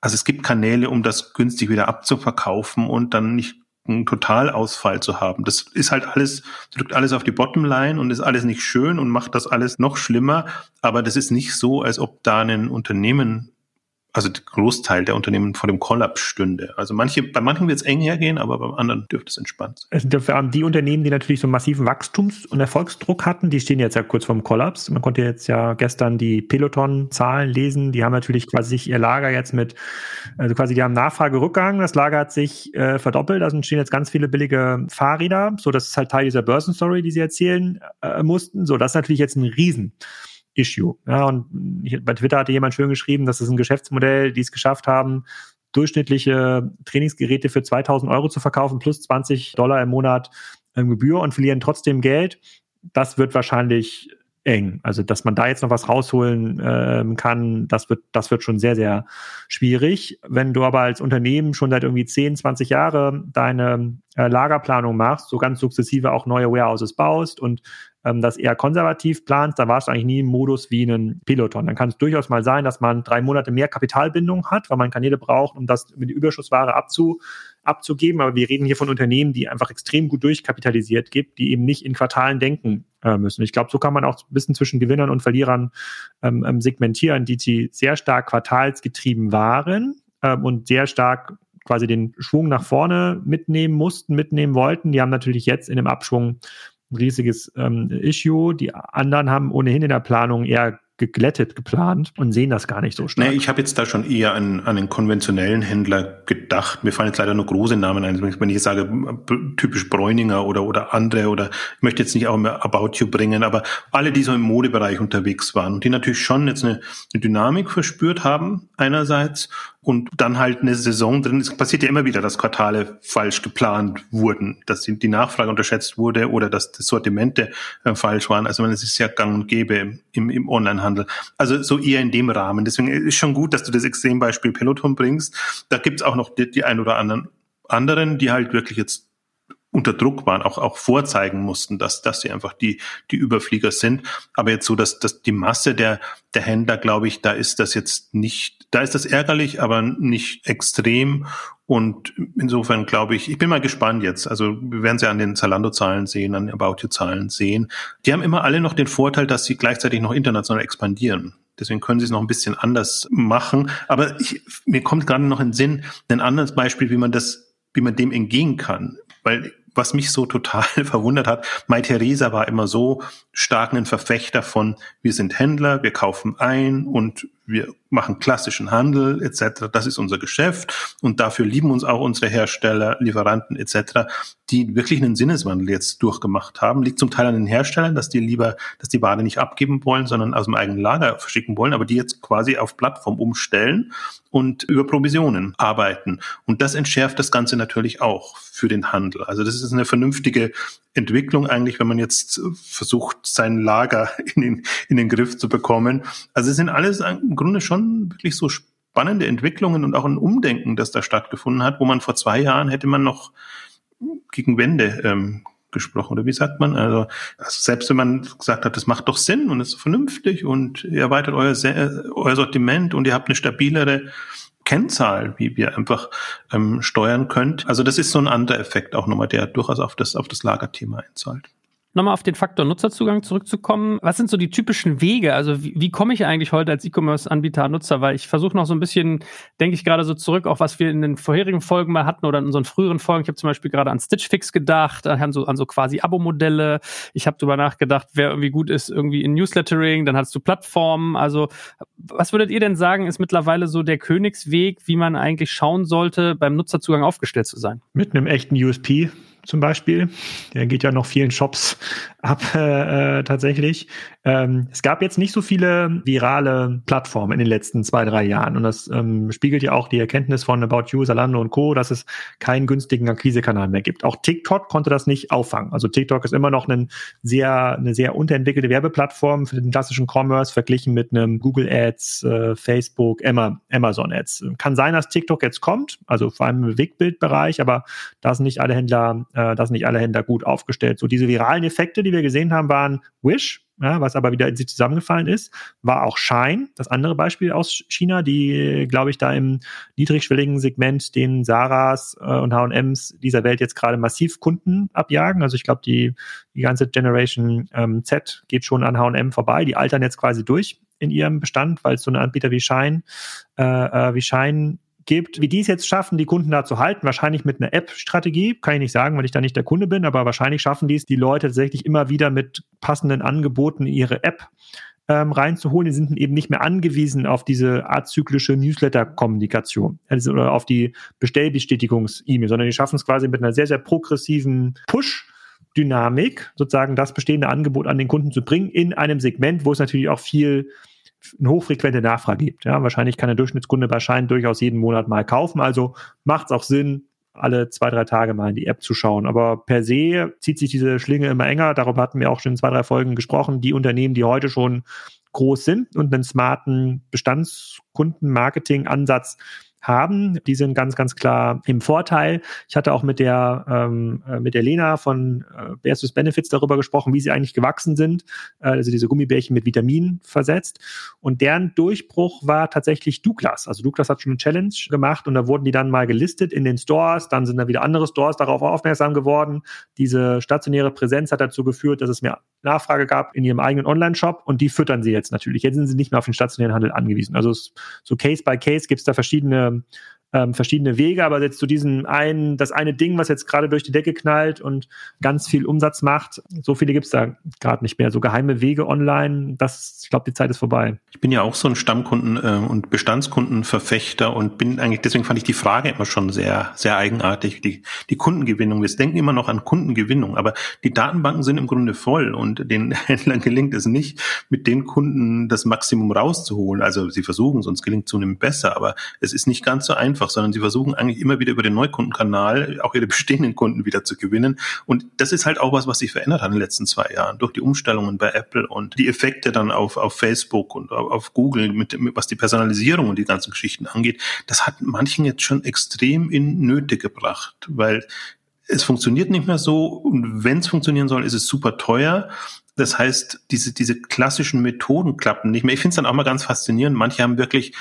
also es gibt Kanäle, um das günstig wieder abzuverkaufen und dann nicht einen Totalausfall zu haben. Das ist halt alles, drückt alles auf die Bottomline und ist alles nicht schön und macht das alles noch schlimmer. Aber das ist nicht so, als ob da ein Unternehmen also der Großteil der Unternehmen vor dem Kollaps stünde. Also manche, bei manchen wird es eng hergehen, aber beim anderen dürfte es entspannt sein. Es sind vor allem die Unternehmen, die natürlich so einen massiven Wachstums- und Erfolgsdruck hatten, die stehen jetzt ja kurz vorm Kollaps. Man konnte jetzt ja gestern die Peloton-Zahlen lesen. Die haben natürlich quasi sich ihr Lager jetzt mit, also quasi die haben Nachfragerückgang. Das Lager hat sich äh, verdoppelt. Also stehen jetzt ganz viele billige Fahrräder. So, das ist halt Teil dieser Börsenstory, die sie erzählen äh, mussten. So, das ist natürlich jetzt ein Riesen. Issue. Ja, und bei Twitter hatte jemand schön geschrieben, dass es ein Geschäftsmodell, die es geschafft haben, durchschnittliche Trainingsgeräte für 2000 Euro zu verkaufen plus 20 Dollar im Monat ähm, Gebühr und verlieren trotzdem Geld. Das wird wahrscheinlich eng. Also, dass man da jetzt noch was rausholen äh, kann, das wird, das wird schon sehr, sehr schwierig. Wenn du aber als Unternehmen schon seit irgendwie 10, 20 Jahre deine äh, Lagerplanung machst, so ganz sukzessive auch neue Warehouses baust und ähm, das eher konservativ planst, dann warst du eigentlich nie im Modus wie ein Peloton. Dann kann es durchaus mal sein, dass man drei Monate mehr Kapitalbindung hat, weil man Kanäle braucht, um das mit Überschussware abzu, abzugeben. Aber wir reden hier von Unternehmen, die einfach extrem gut durchkapitalisiert gibt, die eben nicht in Quartalen denken äh, müssen. Ich glaube, so kann man auch ein bisschen zwischen Gewinnern und Verlierern ähm, ähm segmentieren, die, die sehr stark quartalsgetrieben waren ähm, und sehr stark quasi den Schwung nach vorne mitnehmen mussten, mitnehmen wollten. Die haben natürlich jetzt in dem Abschwung ein riesiges ähm, Issue. Die anderen haben ohnehin in der Planung eher geglättet geplant und sehen das gar nicht so stark. Nee, ich habe jetzt da schon eher an, an einen konventionellen Händler gedacht. Mir fallen jetzt leider nur große Namen ein. Wenn ich jetzt sage, typisch Bräuninger oder, oder andere oder ich möchte jetzt nicht auch mehr About You bringen, aber alle, die so im Modebereich unterwegs waren und die natürlich schon jetzt eine, eine Dynamik verspürt haben einerseits und dann halt eine Saison drin. Es passiert ja immer wieder, dass Quartale falsch geplant wurden, dass die, Nachfrage unterschätzt wurde oder dass die Sortimente äh, falsch waren. Also es ist ja gang und gäbe im, im Onlinehandel. Also so eher in dem Rahmen. Deswegen ist schon gut, dass du das Extrembeispiel Peloton bringst. Da gibt's auch noch die, die ein oder anderen anderen, die halt wirklich jetzt unter Druck waren, auch, auch vorzeigen mussten, dass, dass sie einfach die, die Überflieger sind. Aber jetzt so, dass, dass die Masse der, der Händler, glaube ich, da ist das jetzt nicht, da ist das ärgerlich, aber nicht extrem. Und insofern glaube ich, ich bin mal gespannt jetzt. Also wir werden sie an den Zalando-Zahlen sehen, an About You-Zahlen sehen. Die haben immer alle noch den Vorteil, dass sie gleichzeitig noch international expandieren. Deswegen können sie es noch ein bisschen anders machen. Aber ich, mir kommt gerade noch in den Sinn, ein anderes Beispiel, wie man das, wie man dem entgehen kann. Weil was mich so total verwundert hat, Mai Theresa war immer so stark ein Verfechter von, wir sind Händler, wir kaufen ein und wir machen klassischen Handel etc. Das ist unser Geschäft und dafür lieben uns auch unsere Hersteller, Lieferanten etc., die wirklich einen Sinneswandel jetzt durchgemacht haben. Liegt zum Teil an den Herstellern, dass die lieber, dass die Ware nicht abgeben wollen, sondern aus dem eigenen Lager verschicken wollen, aber die jetzt quasi auf Plattform umstellen und über Provisionen arbeiten. Und das entschärft das Ganze natürlich auch für den Handel. Also das ist eine vernünftige Entwicklung eigentlich, wenn man jetzt versucht, sein Lager in den, in den Griff zu bekommen. Also es sind alles im Grunde schon wirklich so spannende Entwicklungen und auch ein Umdenken, das da stattgefunden hat, wo man vor zwei Jahren hätte man noch gegen Wände ähm, gesprochen oder wie sagt man? Also, also selbst wenn man gesagt hat, das macht doch Sinn und ist vernünftig und ihr erweitert euer, euer Sortiment und ihr habt eine stabilere Kennzahl, wie wir einfach ähm, steuern könnt. Also das ist so ein anderer Effekt auch nochmal, der durchaus auf das, auf das Lagerthema einzahlt nochmal auf den Faktor Nutzerzugang zurückzukommen. Was sind so die typischen Wege? Also wie, wie komme ich eigentlich heute als E-Commerce-Anbieter Nutzer? Weil ich versuche noch so ein bisschen, denke ich gerade so zurück, auch was wir in den vorherigen Folgen mal hatten oder in unseren früheren Folgen. Ich habe zum Beispiel gerade an Stitch Fix gedacht, an so, an so quasi Abo-Modelle. Ich habe darüber nachgedacht, wer irgendwie gut ist, irgendwie in Newslettering. Dann hast du Plattformen. Also was würdet ihr denn sagen, ist mittlerweile so der Königsweg, wie man eigentlich schauen sollte, beim Nutzerzugang aufgestellt zu sein? Mit einem echten USP zum Beispiel. Der geht ja noch vielen Shops ab äh, äh, tatsächlich. Ähm, es gab jetzt nicht so viele virale Plattformen in den letzten zwei, drei Jahren. Und das ähm, spiegelt ja auch die Erkenntnis von About You, Salando und Co., dass es keinen günstigen Akquisekanal mehr gibt. Auch TikTok konnte das nicht auffangen. Also TikTok ist immer noch ein sehr, eine sehr unterentwickelte Werbeplattform für den klassischen Commerce verglichen mit einem Google Ads, äh, Facebook, Amazon Ads. Kann sein, dass TikTok jetzt kommt, also vor allem im Bewegtbildbereich, aber da sind nicht alle Händler, äh, da sind nicht alle Händler gut aufgestellt. So diese viralen Effekte, die wir gesehen haben, waren Wish, ja, was aber wieder in sich zusammengefallen ist, war auch Shine, das andere Beispiel aus China, die, glaube ich, da im niedrigschwelligen Segment den Saras äh, und H&Ms dieser Welt jetzt gerade massiv Kunden abjagen. Also ich glaube, die, die ganze Generation ähm, Z geht schon an H&M vorbei. Die altern jetzt quasi durch in ihrem Bestand, weil es so eine Anbieter wie Shine, äh, äh, wie Shine gibt. Wie die es jetzt schaffen, die Kunden da zu halten, wahrscheinlich mit einer App-Strategie, kann ich nicht sagen, weil ich da nicht der Kunde bin, aber wahrscheinlich schaffen die es, die Leute tatsächlich immer wieder mit passenden Angeboten in ihre App ähm, reinzuholen. Die sind eben nicht mehr angewiesen auf diese azyklische Newsletter-Kommunikation also, oder auf die Bestellbestätigungs-E-Mail, sondern die schaffen es quasi mit einer sehr, sehr progressiven Push- Dynamik, sozusagen das bestehende Angebot an den Kunden zu bringen, in einem Segment, wo es natürlich auch viel eine hochfrequente Nachfrage gibt. Ja, wahrscheinlich kann der Durchschnittskunde bei Schein durchaus jeden Monat mal kaufen. Also macht es auch Sinn, alle zwei, drei Tage mal in die App zu schauen. Aber per se zieht sich diese Schlinge immer enger. Darüber hatten wir auch schon in zwei, drei Folgen gesprochen. Die Unternehmen, die heute schon groß sind und einen smarten Bestandskundenmarketing-Ansatz haben. Die sind ganz, ganz klar im Vorteil. Ich hatte auch mit der, ähm, äh, mit der Lena von äh, Versus Benefits darüber gesprochen, wie sie eigentlich gewachsen sind. Äh, also diese Gummibärchen mit Vitamin versetzt. Und deren Durchbruch war tatsächlich Douglas. Also Douglas hat schon eine Challenge gemacht und da wurden die dann mal gelistet in den Stores. Dann sind da wieder andere Stores darauf aufmerksam geworden. Diese stationäre Präsenz hat dazu geführt, dass es mehr Nachfrage gab in ihrem eigenen Online-Shop und die füttern sie jetzt natürlich. Jetzt sind sie nicht mehr auf den stationären Handel angewiesen. Also so Case by Case gibt es da verschiedene ähm, verschiedene Wege, aber jetzt zu diesem einen, das eine Ding, was jetzt gerade durch die Decke knallt und ganz viel Umsatz macht, so viele gibt es da gerade nicht mehr. So geheime Wege online, das, ich glaube, die Zeit ist vorbei. Ich bin ja auch so ein Stammkunden- äh, und Bestandskundenverfechter und bin eigentlich, deswegen fand ich die Frage immer schon sehr, sehr eigenartig, die, die Kundengewinnung. Wir denken immer noch an Kundengewinnung, aber die Datenbanken sind im Grunde voll und den Händlern gelingt es nicht, mit den Kunden das Maximum rauszuholen. Also sie versuchen, sonst gelingt es zunehmend besser, aber es ist nicht ganz so einfach einfach, sondern sie versuchen eigentlich immer wieder über den Neukundenkanal auch ihre bestehenden Kunden wieder zu gewinnen. Und das ist halt auch was, was sich verändert hat in den letzten zwei Jahren durch die Umstellungen bei Apple und die Effekte dann auf, auf Facebook und auf, Google, mit, mit, was die Personalisierung und die ganzen Geschichten angeht. Das hat manchen jetzt schon extrem in Nöte gebracht, weil es funktioniert nicht mehr so und wenn es funktionieren soll, ist es super teuer. Das heißt, diese, diese klassischen Methoden klappen nicht mehr. Ich finde es dann auch mal ganz faszinierend. Manche haben wirklich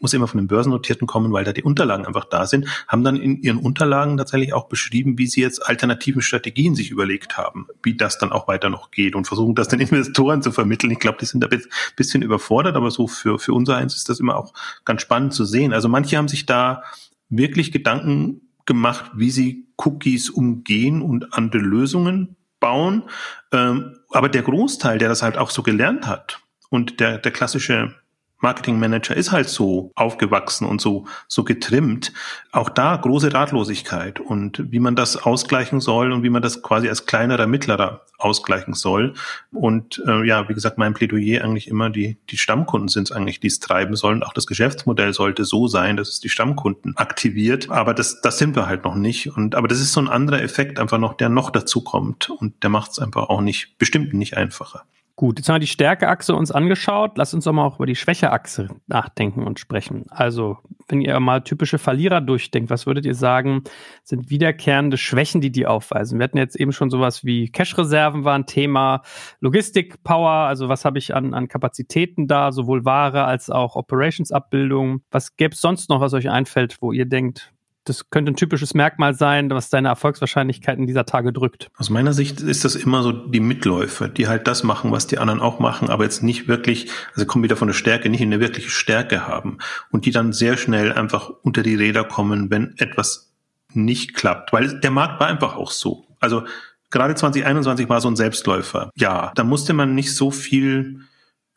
muss immer von den Börsennotierten kommen, weil da die Unterlagen einfach da sind, haben dann in ihren Unterlagen tatsächlich auch beschrieben, wie sie jetzt alternativen Strategien sich überlegt haben, wie das dann auch weiter noch geht und versuchen das den Investoren zu vermitteln. Ich glaube, die sind da ein bisschen überfordert, aber so für, für unser eins ist das immer auch ganz spannend zu sehen. Also manche haben sich da wirklich Gedanken gemacht, wie sie Cookies umgehen und andere Lösungen bauen. Ähm, aber der Großteil, der das halt auch so gelernt hat und der, der klassische Marketingmanager ist halt so aufgewachsen und so, so getrimmt. Auch da große Ratlosigkeit und wie man das ausgleichen soll und wie man das quasi als kleinerer Mittlerer ausgleichen soll. Und äh, ja, wie gesagt, mein Plädoyer eigentlich immer, die, die Stammkunden sind es eigentlich, die es treiben sollen. Auch das Geschäftsmodell sollte so sein, dass es die Stammkunden aktiviert. Aber das, das sind wir halt noch nicht. Und aber das ist so ein anderer Effekt einfach noch, der noch dazu kommt. Und der macht es einfach auch nicht, bestimmt nicht einfacher. Gut, jetzt haben wir die Stärkeachse uns angeschaut. Lasst uns doch mal auch über die Schwächeachse nachdenken und sprechen. Also, wenn ihr mal typische Verlierer durchdenkt, was würdet ihr sagen, sind wiederkehrende Schwächen, die die aufweisen? Wir hatten jetzt eben schon sowas wie Cash-Reserven war ein Thema, Logistik-Power, also was habe ich an, an Kapazitäten da, sowohl Ware als auch Operations-Abbildung. Was gäbe es sonst noch, was euch einfällt, wo ihr denkt, das könnte ein typisches Merkmal sein, was deine Erfolgswahrscheinlichkeiten dieser Tage drückt. Aus meiner Sicht ist das immer so die Mitläufer, die halt das machen, was die anderen auch machen, aber jetzt nicht wirklich, also kommen wieder von der Stärke, nicht eine wirkliche Stärke haben und die dann sehr schnell einfach unter die Räder kommen, wenn etwas nicht klappt, weil der Markt war einfach auch so. Also gerade 2021 war so ein Selbstläufer. Ja, da musste man nicht so viel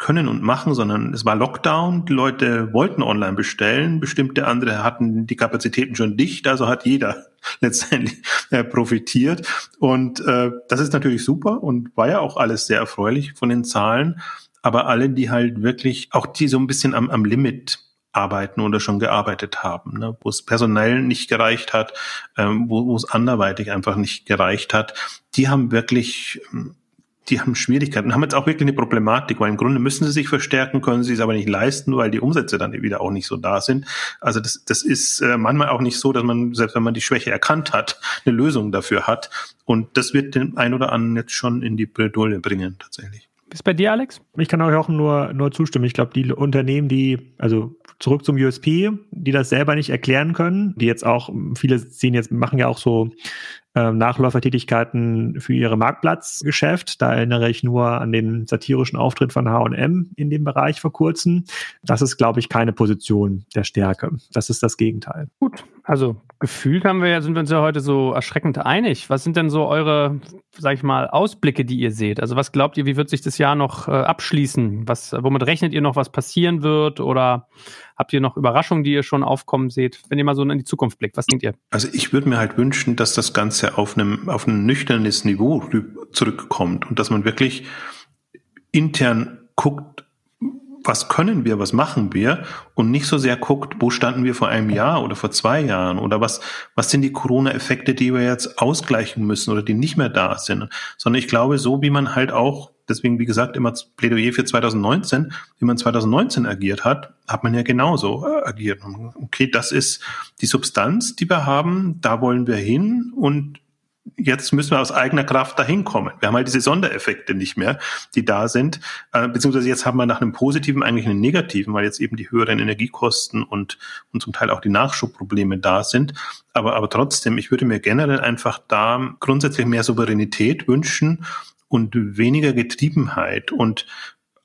können und machen, sondern es war Lockdown. Die Leute wollten online bestellen. Bestimmte andere hatten die Kapazitäten schon dicht. Also hat jeder letztendlich äh, profitiert. Und äh, das ist natürlich super und war ja auch alles sehr erfreulich von den Zahlen. Aber alle, die halt wirklich, auch die so ein bisschen am, am Limit arbeiten oder schon gearbeitet haben, ne? wo es personell nicht gereicht hat, ähm, wo, wo es anderweitig einfach nicht gereicht hat, die haben wirklich ähm, die haben Schwierigkeiten, haben jetzt auch wirklich eine Problematik, weil im Grunde müssen sie sich verstärken, können sie es aber nicht leisten, weil die Umsätze dann wieder auch nicht so da sind. Also das, das ist äh, manchmal auch nicht so, dass man, selbst wenn man die Schwäche erkannt hat, eine Lösung dafür hat. Und das wird den ein oder anderen jetzt schon in die Bredouille bringen, tatsächlich. Ist bei dir, Alex? Ich kann euch auch nur, nur zustimmen. Ich glaube, die Unternehmen, die, also zurück zum USP, die das selber nicht erklären können, die jetzt auch, viele sehen jetzt, machen ja auch so ähm, Nachläufertätigkeiten für ihre Marktplatzgeschäft. Da erinnere ich nur an den satirischen Auftritt von H&M in dem Bereich vor kurzem. Das ist, glaube ich, keine Position der Stärke. Das ist das Gegenteil. Gut, also gefühlt haben wir ja, sind wir uns ja heute so erschreckend einig. Was sind denn so eure, sag ich mal, Ausblicke, die ihr seht? Also was glaubt ihr, wie wird sich das Jahr noch äh, abschließen? Was, womit rechnet ihr noch, was passieren wird? Oder Habt ihr noch Überraschungen, die ihr schon aufkommen seht, wenn ihr mal so in die Zukunft blickt? Was denkt ihr? Also ich würde mir halt wünschen, dass das Ganze auf einem, auf ein nüchternes Niveau zurückkommt und dass man wirklich intern guckt, was können wir, was machen wir und nicht so sehr guckt, wo standen wir vor einem Jahr oder vor zwei Jahren oder was, was sind die Corona-Effekte, die wir jetzt ausgleichen müssen oder die nicht mehr da sind, sondern ich glaube, so wie man halt auch deswegen, wie gesagt, immer Plädoyer für 2019. Wie man 2019 agiert hat, hat man ja genauso äh, agiert. Okay, das ist die Substanz, die wir haben, da wollen wir hin und jetzt müssen wir aus eigener Kraft dahin kommen. Wir haben halt diese Sondereffekte nicht mehr, die da sind, äh, beziehungsweise jetzt haben wir nach einem positiven eigentlich einen negativen, weil jetzt eben die höheren Energiekosten und, und zum Teil auch die Nachschubprobleme da sind. Aber, aber trotzdem, ich würde mir generell einfach da grundsätzlich mehr Souveränität wünschen und weniger Getriebenheit und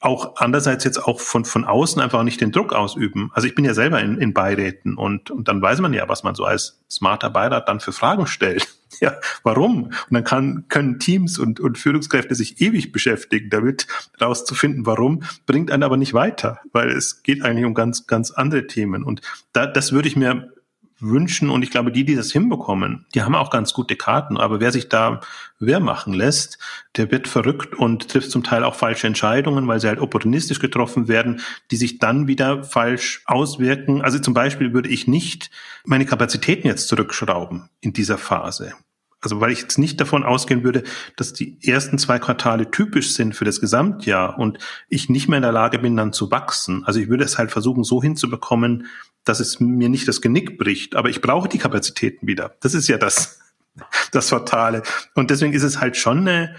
auch andererseits jetzt auch von, von außen einfach nicht den Druck ausüben. Also ich bin ja selber in, in Beiräten und, und dann weiß man ja, was man so als smarter Beirat dann für Fragen stellt. Ja, warum? Und dann kann, können Teams und, und Führungskräfte sich ewig beschäftigen, damit rauszufinden, warum, bringt einen aber nicht weiter, weil es geht eigentlich um ganz, ganz andere Themen. Und da, das würde ich mir wünschen und ich glaube, die, die das hinbekommen, die haben auch ganz gute Karten. Aber wer sich da wer machen lässt, der wird verrückt und trifft zum Teil auch falsche Entscheidungen, weil sie halt opportunistisch getroffen werden, die sich dann wieder falsch auswirken. Also zum Beispiel würde ich nicht meine Kapazitäten jetzt zurückschrauben in dieser Phase. Also weil ich jetzt nicht davon ausgehen würde, dass die ersten zwei Quartale typisch sind für das Gesamtjahr und ich nicht mehr in der Lage bin, dann zu wachsen. Also ich würde es halt versuchen, so hinzubekommen, dass es mir nicht das Genick bricht, aber ich brauche die Kapazitäten wieder. Das ist ja das, das Fatale. Und deswegen ist es halt schon eine,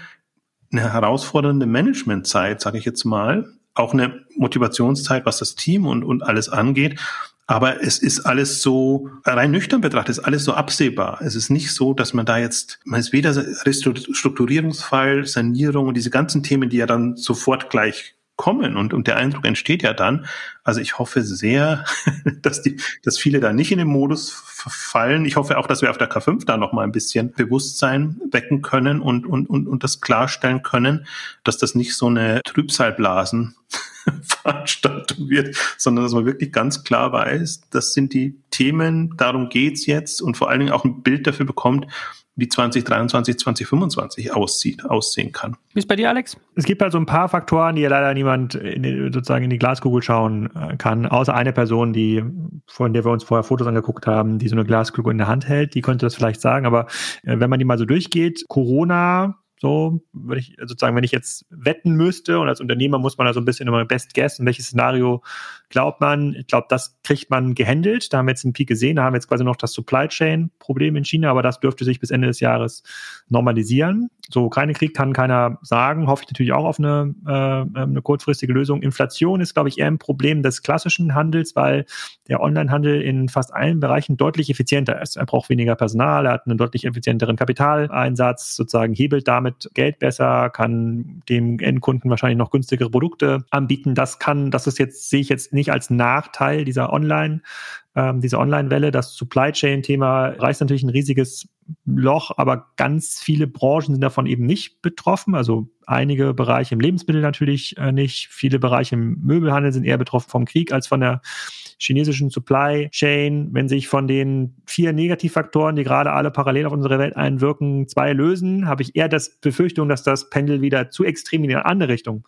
eine herausfordernde Managementzeit, sage ich jetzt mal. Auch eine Motivationszeit, was das Team und, und alles angeht. Aber es ist alles so, rein nüchtern betrachtet, ist alles so absehbar. Es ist nicht so, dass man da jetzt, man ist weder Restrukturierungsfall, Sanierung und diese ganzen Themen, die ja dann sofort gleich kommen und, und der Eindruck entsteht ja dann. Also ich hoffe sehr, dass die, dass viele da nicht in den Modus verfallen. Ich hoffe auch, dass wir auf der K5 da noch mal ein bisschen Bewusstsein wecken können und, und, und, und das klarstellen können, dass das nicht so eine Trübsalblasen Veranstaltung wird, sondern dass man wirklich ganz klar weiß, das sind die Themen, darum geht's jetzt und vor allen Dingen auch ein Bild dafür bekommt, wie 2023, 2025 aussieht, aussehen kann. Wie ist bei dir, Alex? Es gibt halt so ein paar Faktoren, die ja leider niemand in die, sozusagen in die Glaskugel schauen äh, kann, außer eine Person, die, von der wir uns vorher Fotos angeguckt haben, die so eine Glaskugel in der Hand hält, die könnte das vielleicht sagen, aber äh, wenn man die mal so durchgeht, Corona so würde ich sozusagen, wenn ich jetzt wetten müsste und als Unternehmer muss man da so ein bisschen immer Best Guess, in welches Szenario glaubt man. Ich glaube, das kriegt man gehandelt. Da haben wir jetzt einen Peak gesehen. Da haben wir jetzt quasi noch das Supply Chain Problem in China, aber das dürfte sich bis Ende des Jahres normalisieren. So Ukraine-Krieg kann keiner sagen. Hoffe ich natürlich auch auf eine, äh, eine kurzfristige Lösung. Inflation ist, glaube ich, eher ein Problem des klassischen Handels, weil der Onlinehandel in fast allen Bereichen deutlich effizienter ist. Er braucht weniger Personal, er hat einen deutlich effizienteren Kapitaleinsatz, sozusagen hebelt damit Geld besser, kann dem Endkunden wahrscheinlich noch günstigere Produkte anbieten. Das kann, das ist jetzt, sehe ich jetzt nicht als Nachteil dieser Online, ähm, diese Online-Welle. Das Supply Chain-Thema reißt natürlich ein riesiges Loch, aber ganz viele Branchen sind davon eben nicht betroffen. Also einige Bereiche im Lebensmittel natürlich äh, nicht. Viele Bereiche im Möbelhandel sind eher betroffen vom Krieg als von der chinesischen Supply Chain. Wenn sich von den vier Negativfaktoren, die gerade alle parallel auf unsere Welt einwirken, zwei lösen, habe ich eher das Befürchtung, dass das Pendel wieder zu extrem in eine andere Richtung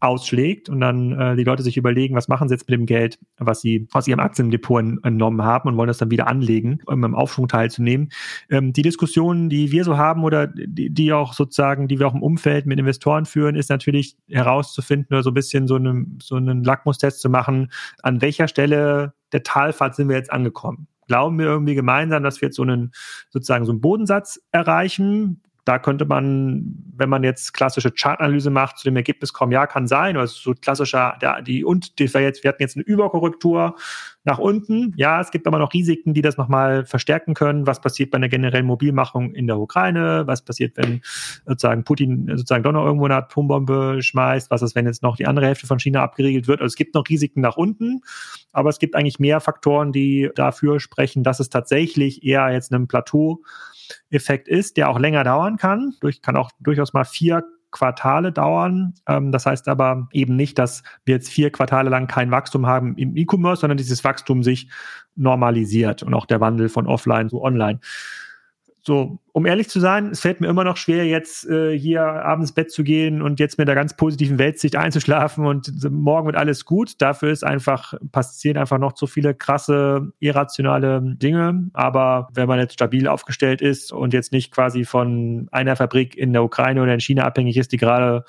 ausschlägt und dann äh, die Leute sich überlegen, was machen sie jetzt mit dem Geld, was sie aus ihrem Aktiendepot entnommen haben und wollen das dann wieder anlegen, um im Aufschwung teilzunehmen. Ähm, die Diskussionen, die wir so haben oder die, die auch sozusagen, die wir auch im Umfeld mit Investoren führen, ist natürlich herauszufinden oder so ein bisschen so, eine, so einen Lackmustest zu machen, an welcher Stelle der Talfahrt sind wir jetzt angekommen glauben wir irgendwie gemeinsam, dass wir jetzt so einen sozusagen so einen Bodensatz erreichen, da könnte man, wenn man jetzt klassische Chartanalyse macht, zu dem Ergebnis kommen, ja, kann sein, also so klassischer, der, die, und die, wir, wir hatten jetzt eine Überkorrektur nach unten. Ja, es gibt aber noch Risiken, die das nochmal verstärken können. Was passiert bei einer generellen Mobilmachung in der Ukraine? Was passiert, wenn sozusagen Putin sozusagen doch noch irgendwo eine Atombombe schmeißt? Was ist, wenn jetzt noch die andere Hälfte von China abgeriegelt wird? Also es gibt noch Risiken nach unten, aber es gibt eigentlich mehr Faktoren, die dafür sprechen, dass es tatsächlich eher jetzt einem Plateau Effekt ist, der auch länger dauern kann. Durch, kann auch durchaus mal vier Quartale dauern. Ähm, das heißt aber eben nicht, dass wir jetzt vier Quartale lang kein Wachstum haben im E-Commerce, sondern dieses Wachstum sich normalisiert und auch der Wandel von offline zu online. So, um ehrlich zu sein, es fällt mir immer noch schwer, jetzt äh, hier abends Bett zu gehen und jetzt mit der ganz positiven Weltsicht einzuschlafen und morgen wird alles gut. Dafür ist einfach, passieren einfach noch zu viele krasse, irrationale Dinge. Aber wenn man jetzt stabil aufgestellt ist und jetzt nicht quasi von einer Fabrik in der Ukraine oder in China abhängig ist, die gerade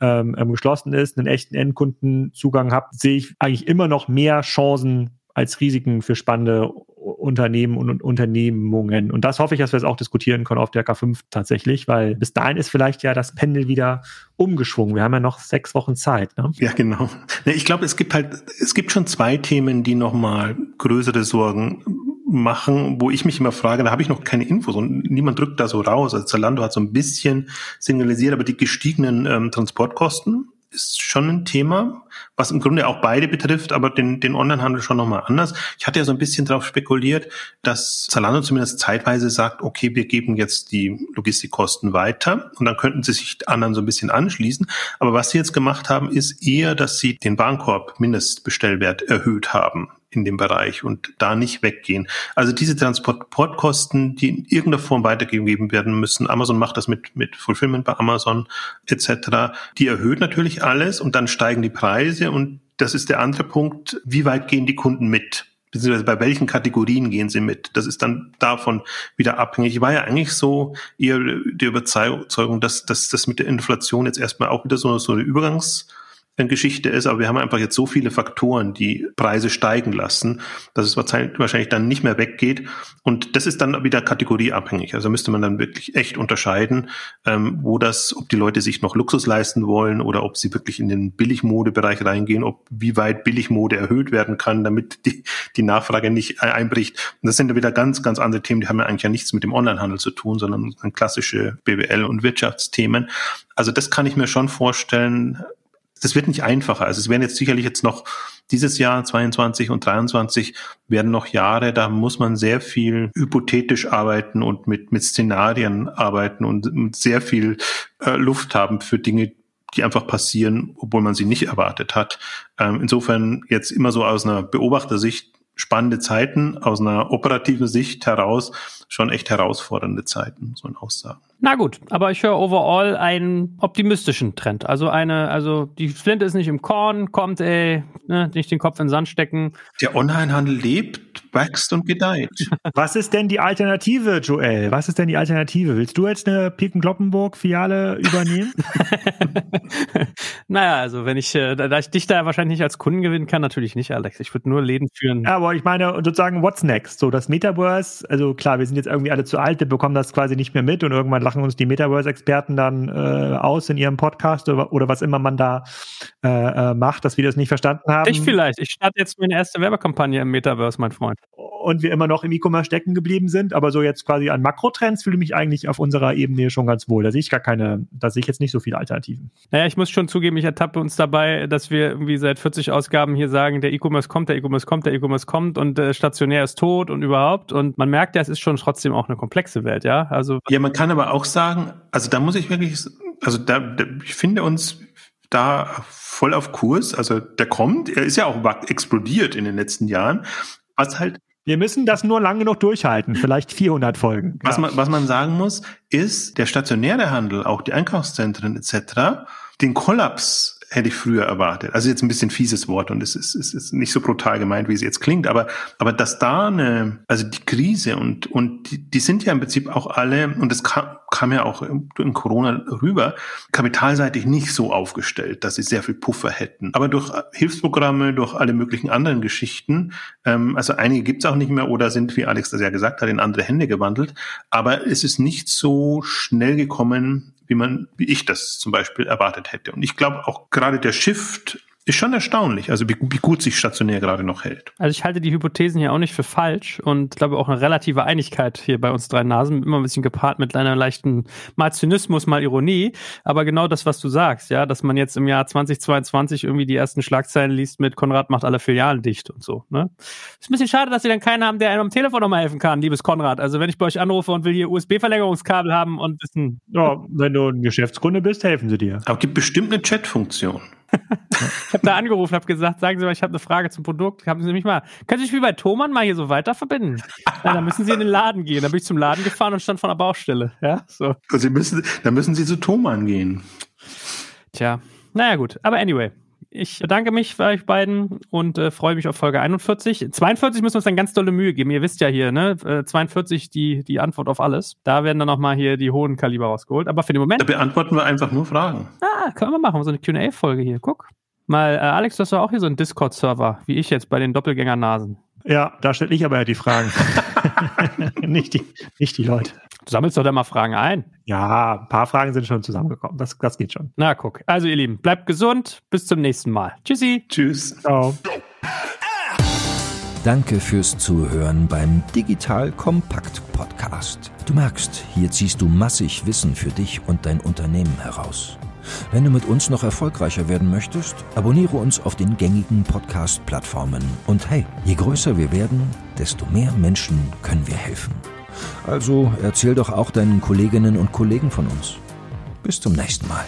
ähm, ähm geschlossen ist, einen echten Endkundenzugang habt, sehe ich eigentlich immer noch mehr Chancen als Risiken für spannende Unternehmen und Unternehmungen. Und das hoffe ich, dass wir es auch diskutieren können auf der K5 tatsächlich, weil bis dahin ist vielleicht ja das Pendel wieder umgeschwungen. Wir haben ja noch sechs Wochen Zeit. Ne? Ja, genau. Ich glaube, es gibt halt, es gibt schon zwei Themen, die nochmal größere Sorgen machen, wo ich mich immer frage, da habe ich noch keine Infos und niemand drückt da so raus. Also Zalando hat so ein bisschen signalisiert, aber die gestiegenen ähm, Transportkosten ist schon ein Thema, was im Grunde auch beide betrifft, aber den, den Onlinehandel schon nochmal anders. Ich hatte ja so ein bisschen darauf spekuliert, dass Zalando zumindest zeitweise sagt, okay, wir geben jetzt die Logistikkosten weiter und dann könnten sie sich anderen so ein bisschen anschließen. Aber was sie jetzt gemacht haben, ist eher, dass sie den Warenkorb Mindestbestellwert erhöht haben in dem Bereich und da nicht weggehen. Also diese Transportkosten, die in irgendeiner Form weitergegeben werden müssen, Amazon macht das mit, mit Fulfillment bei Amazon etc., die erhöht natürlich alles und dann steigen die Preise und das ist der andere Punkt, wie weit gehen die Kunden mit? beziehungsweise bei welchen Kategorien gehen sie mit. Das ist dann davon wieder abhängig. Ich war ja eigentlich so eher die Überzeugung, dass, dass das mit der Inflation jetzt erstmal auch wieder so, so eine Übergangs- Geschichte ist, aber wir haben einfach jetzt so viele Faktoren, die Preise steigen lassen, dass es wahrscheinlich dann nicht mehr weggeht. Und das ist dann wieder kategorieabhängig. Also müsste man dann wirklich echt unterscheiden, ähm, wo das, ob die Leute sich noch Luxus leisten wollen oder ob sie wirklich in den Billigmodebereich reingehen, ob wie weit Billigmode erhöht werden kann, damit die, die Nachfrage nicht einbricht. Und das sind dann wieder ganz, ganz andere Themen, die haben ja eigentlich ja nichts mit dem Onlinehandel zu tun, sondern klassische BWL und Wirtschaftsthemen. Also das kann ich mir schon vorstellen, das wird nicht einfacher. Also es werden jetzt sicherlich jetzt noch dieses Jahr 22 und 23 werden noch Jahre, da muss man sehr viel hypothetisch arbeiten und mit, mit Szenarien arbeiten und, sehr viel äh, Luft haben für Dinge, die einfach passieren, obwohl man sie nicht erwartet hat. Ähm, insofern jetzt immer so aus einer Beobachtersicht spannende Zeiten, aus einer operativen Sicht heraus schon echt herausfordernde Zeiten, so ein Aussagen. Na gut, aber ich höre overall einen optimistischen Trend. Also eine, also die Flinte ist nicht im Korn, kommt, ey, ne, nicht den Kopf in den Sand stecken. Der Onlinehandel lebt, wächst und gedeiht. Was ist denn die Alternative, Joel? Was ist denn die Alternative? Willst du jetzt eine Piken-Kloppenburg-Filiale übernehmen? naja, also wenn ich, äh, da ich dich da wahrscheinlich nicht als Kunden gewinnen kann, natürlich nicht, Alex. Ich würde nur Läden führen. Ja, aber ich meine sozusagen, what's next? So, das Metaverse, also klar, wir sind jetzt irgendwie alle zu alt, wir bekommen das quasi nicht mehr mit und irgendwann lachen uns die Metaverse-Experten dann äh, aus in ihrem Podcast oder, oder was immer man da äh, äh, macht, dass wir das nicht verstanden haben. Ich vielleicht. Ich starte jetzt meine erste Werbekampagne im Metaverse, mein Freund. Und wir immer noch im E-Commerce stecken geblieben sind, aber so jetzt quasi an Makrotrends fühle ich mich eigentlich auf unserer Ebene schon ganz wohl. Da sehe ich gar keine, da sehe ich jetzt nicht so viele Alternativen. Naja, ich muss schon zugeben, ich ertappe uns dabei, dass wir irgendwie seit 40 Ausgaben hier sagen, der E-Commerce kommt, der E-Commerce kommt, der E-Commerce kommt und äh, stationär ist tot und überhaupt. Und man merkt ja, es ist schon trotzdem auch eine komplexe Welt, ja. Also ja, man kann aber auch sagen, also da muss ich wirklich, also da, da ich finde uns da voll auf Kurs. Also der kommt, er ist ja auch explodiert in den letzten Jahren. Was halt wir müssen das nur lange noch durchhalten, vielleicht 400 Folgen. Was, man, was man sagen muss, ist, der stationäre Handel, auch die Einkaufszentren etc., den Kollaps hätte ich früher erwartet. Also jetzt ein bisschen fieses Wort und es ist, es ist nicht so brutal gemeint, wie es jetzt klingt, aber, aber dass da eine, also die Krise und, und die, die sind ja im Prinzip auch alle, und das kam, kam ja auch in Corona rüber, kapitalseitig nicht so aufgestellt, dass sie sehr viel Puffer hätten. Aber durch Hilfsprogramme, durch alle möglichen anderen Geschichten, ähm, also einige gibt's auch nicht mehr oder sind, wie Alex das ja gesagt hat, in andere Hände gewandelt, aber es ist nicht so schnell gekommen, wie man, wie ich das zum Beispiel erwartet hätte. Und ich glaube auch gerade der Shift ist schon erstaunlich, also wie, wie, gut sich stationär gerade noch hält. Also ich halte die Hypothesen hier auch nicht für falsch und glaube auch eine relative Einigkeit hier bei uns drei Nasen, immer ein bisschen gepaart mit einer leichten mal Zynismus, mal Ironie. Aber genau das, was du sagst, ja, dass man jetzt im Jahr 2022 irgendwie die ersten Schlagzeilen liest mit Konrad macht alle Filialen dicht und so. Ne? Ist ein bisschen schade, dass sie dann keinen haben, der einem am Telefon nochmal helfen kann, liebes Konrad. Also wenn ich bei euch anrufe und will hier USB-Verlängerungskabel haben und wissen. Ja, wenn du ein Geschäftskunde bist, helfen sie dir. Aber gibt bestimmt eine Chat-Funktion ich habe da angerufen, habe gesagt, sagen Sie mal, ich habe eine Frage zum Produkt. Haben Sie mich mal, können Sie sich wie bei Thomann mal hier so weiter verbinden? Ja, dann müssen Sie in den Laden gehen. Da bin ich zum Laden gefahren und stand vor der Baustelle. Ja, so. Also Sie müssen, dann müssen Sie zu Thomann gehen. Tja, naja gut. Aber anyway, ich bedanke mich für euch beiden und äh, freue mich auf Folge 41. 42 müssen wir uns dann ganz tolle Mühe geben. Ihr wisst ja hier, ne? Äh, 42 die, die Antwort auf alles. Da werden dann nochmal hier die hohen Kaliber rausgeholt. Aber für den Moment. Da beantworten wir einfach nur Fragen. Ah, können wir machen. So eine QA-Folge hier. Guck. Mal, äh, Alex, du hast doch auch hier so einen Discord-Server, wie ich jetzt bei den Doppelgänger-Nasen. Ja, da stelle ich aber ja die Fragen. nicht, die, nicht die Leute. Du sammelst doch da mal Fragen ein. Ja, ein paar Fragen sind schon zusammengekommen. Das, das geht schon. Na, guck. Also, ihr Lieben, bleibt gesund. Bis zum nächsten Mal. Tschüssi. Tschüss. Ciao. Danke fürs Zuhören beim Digital Kompakt Podcast. Du merkst, hier ziehst du massig Wissen für dich und dein Unternehmen heraus. Wenn du mit uns noch erfolgreicher werden möchtest, abonniere uns auf den gängigen Podcast-Plattformen. Und hey, je größer wir werden, desto mehr Menschen können wir helfen. Also erzähl doch auch deinen Kolleginnen und Kollegen von uns. Bis zum nächsten Mal.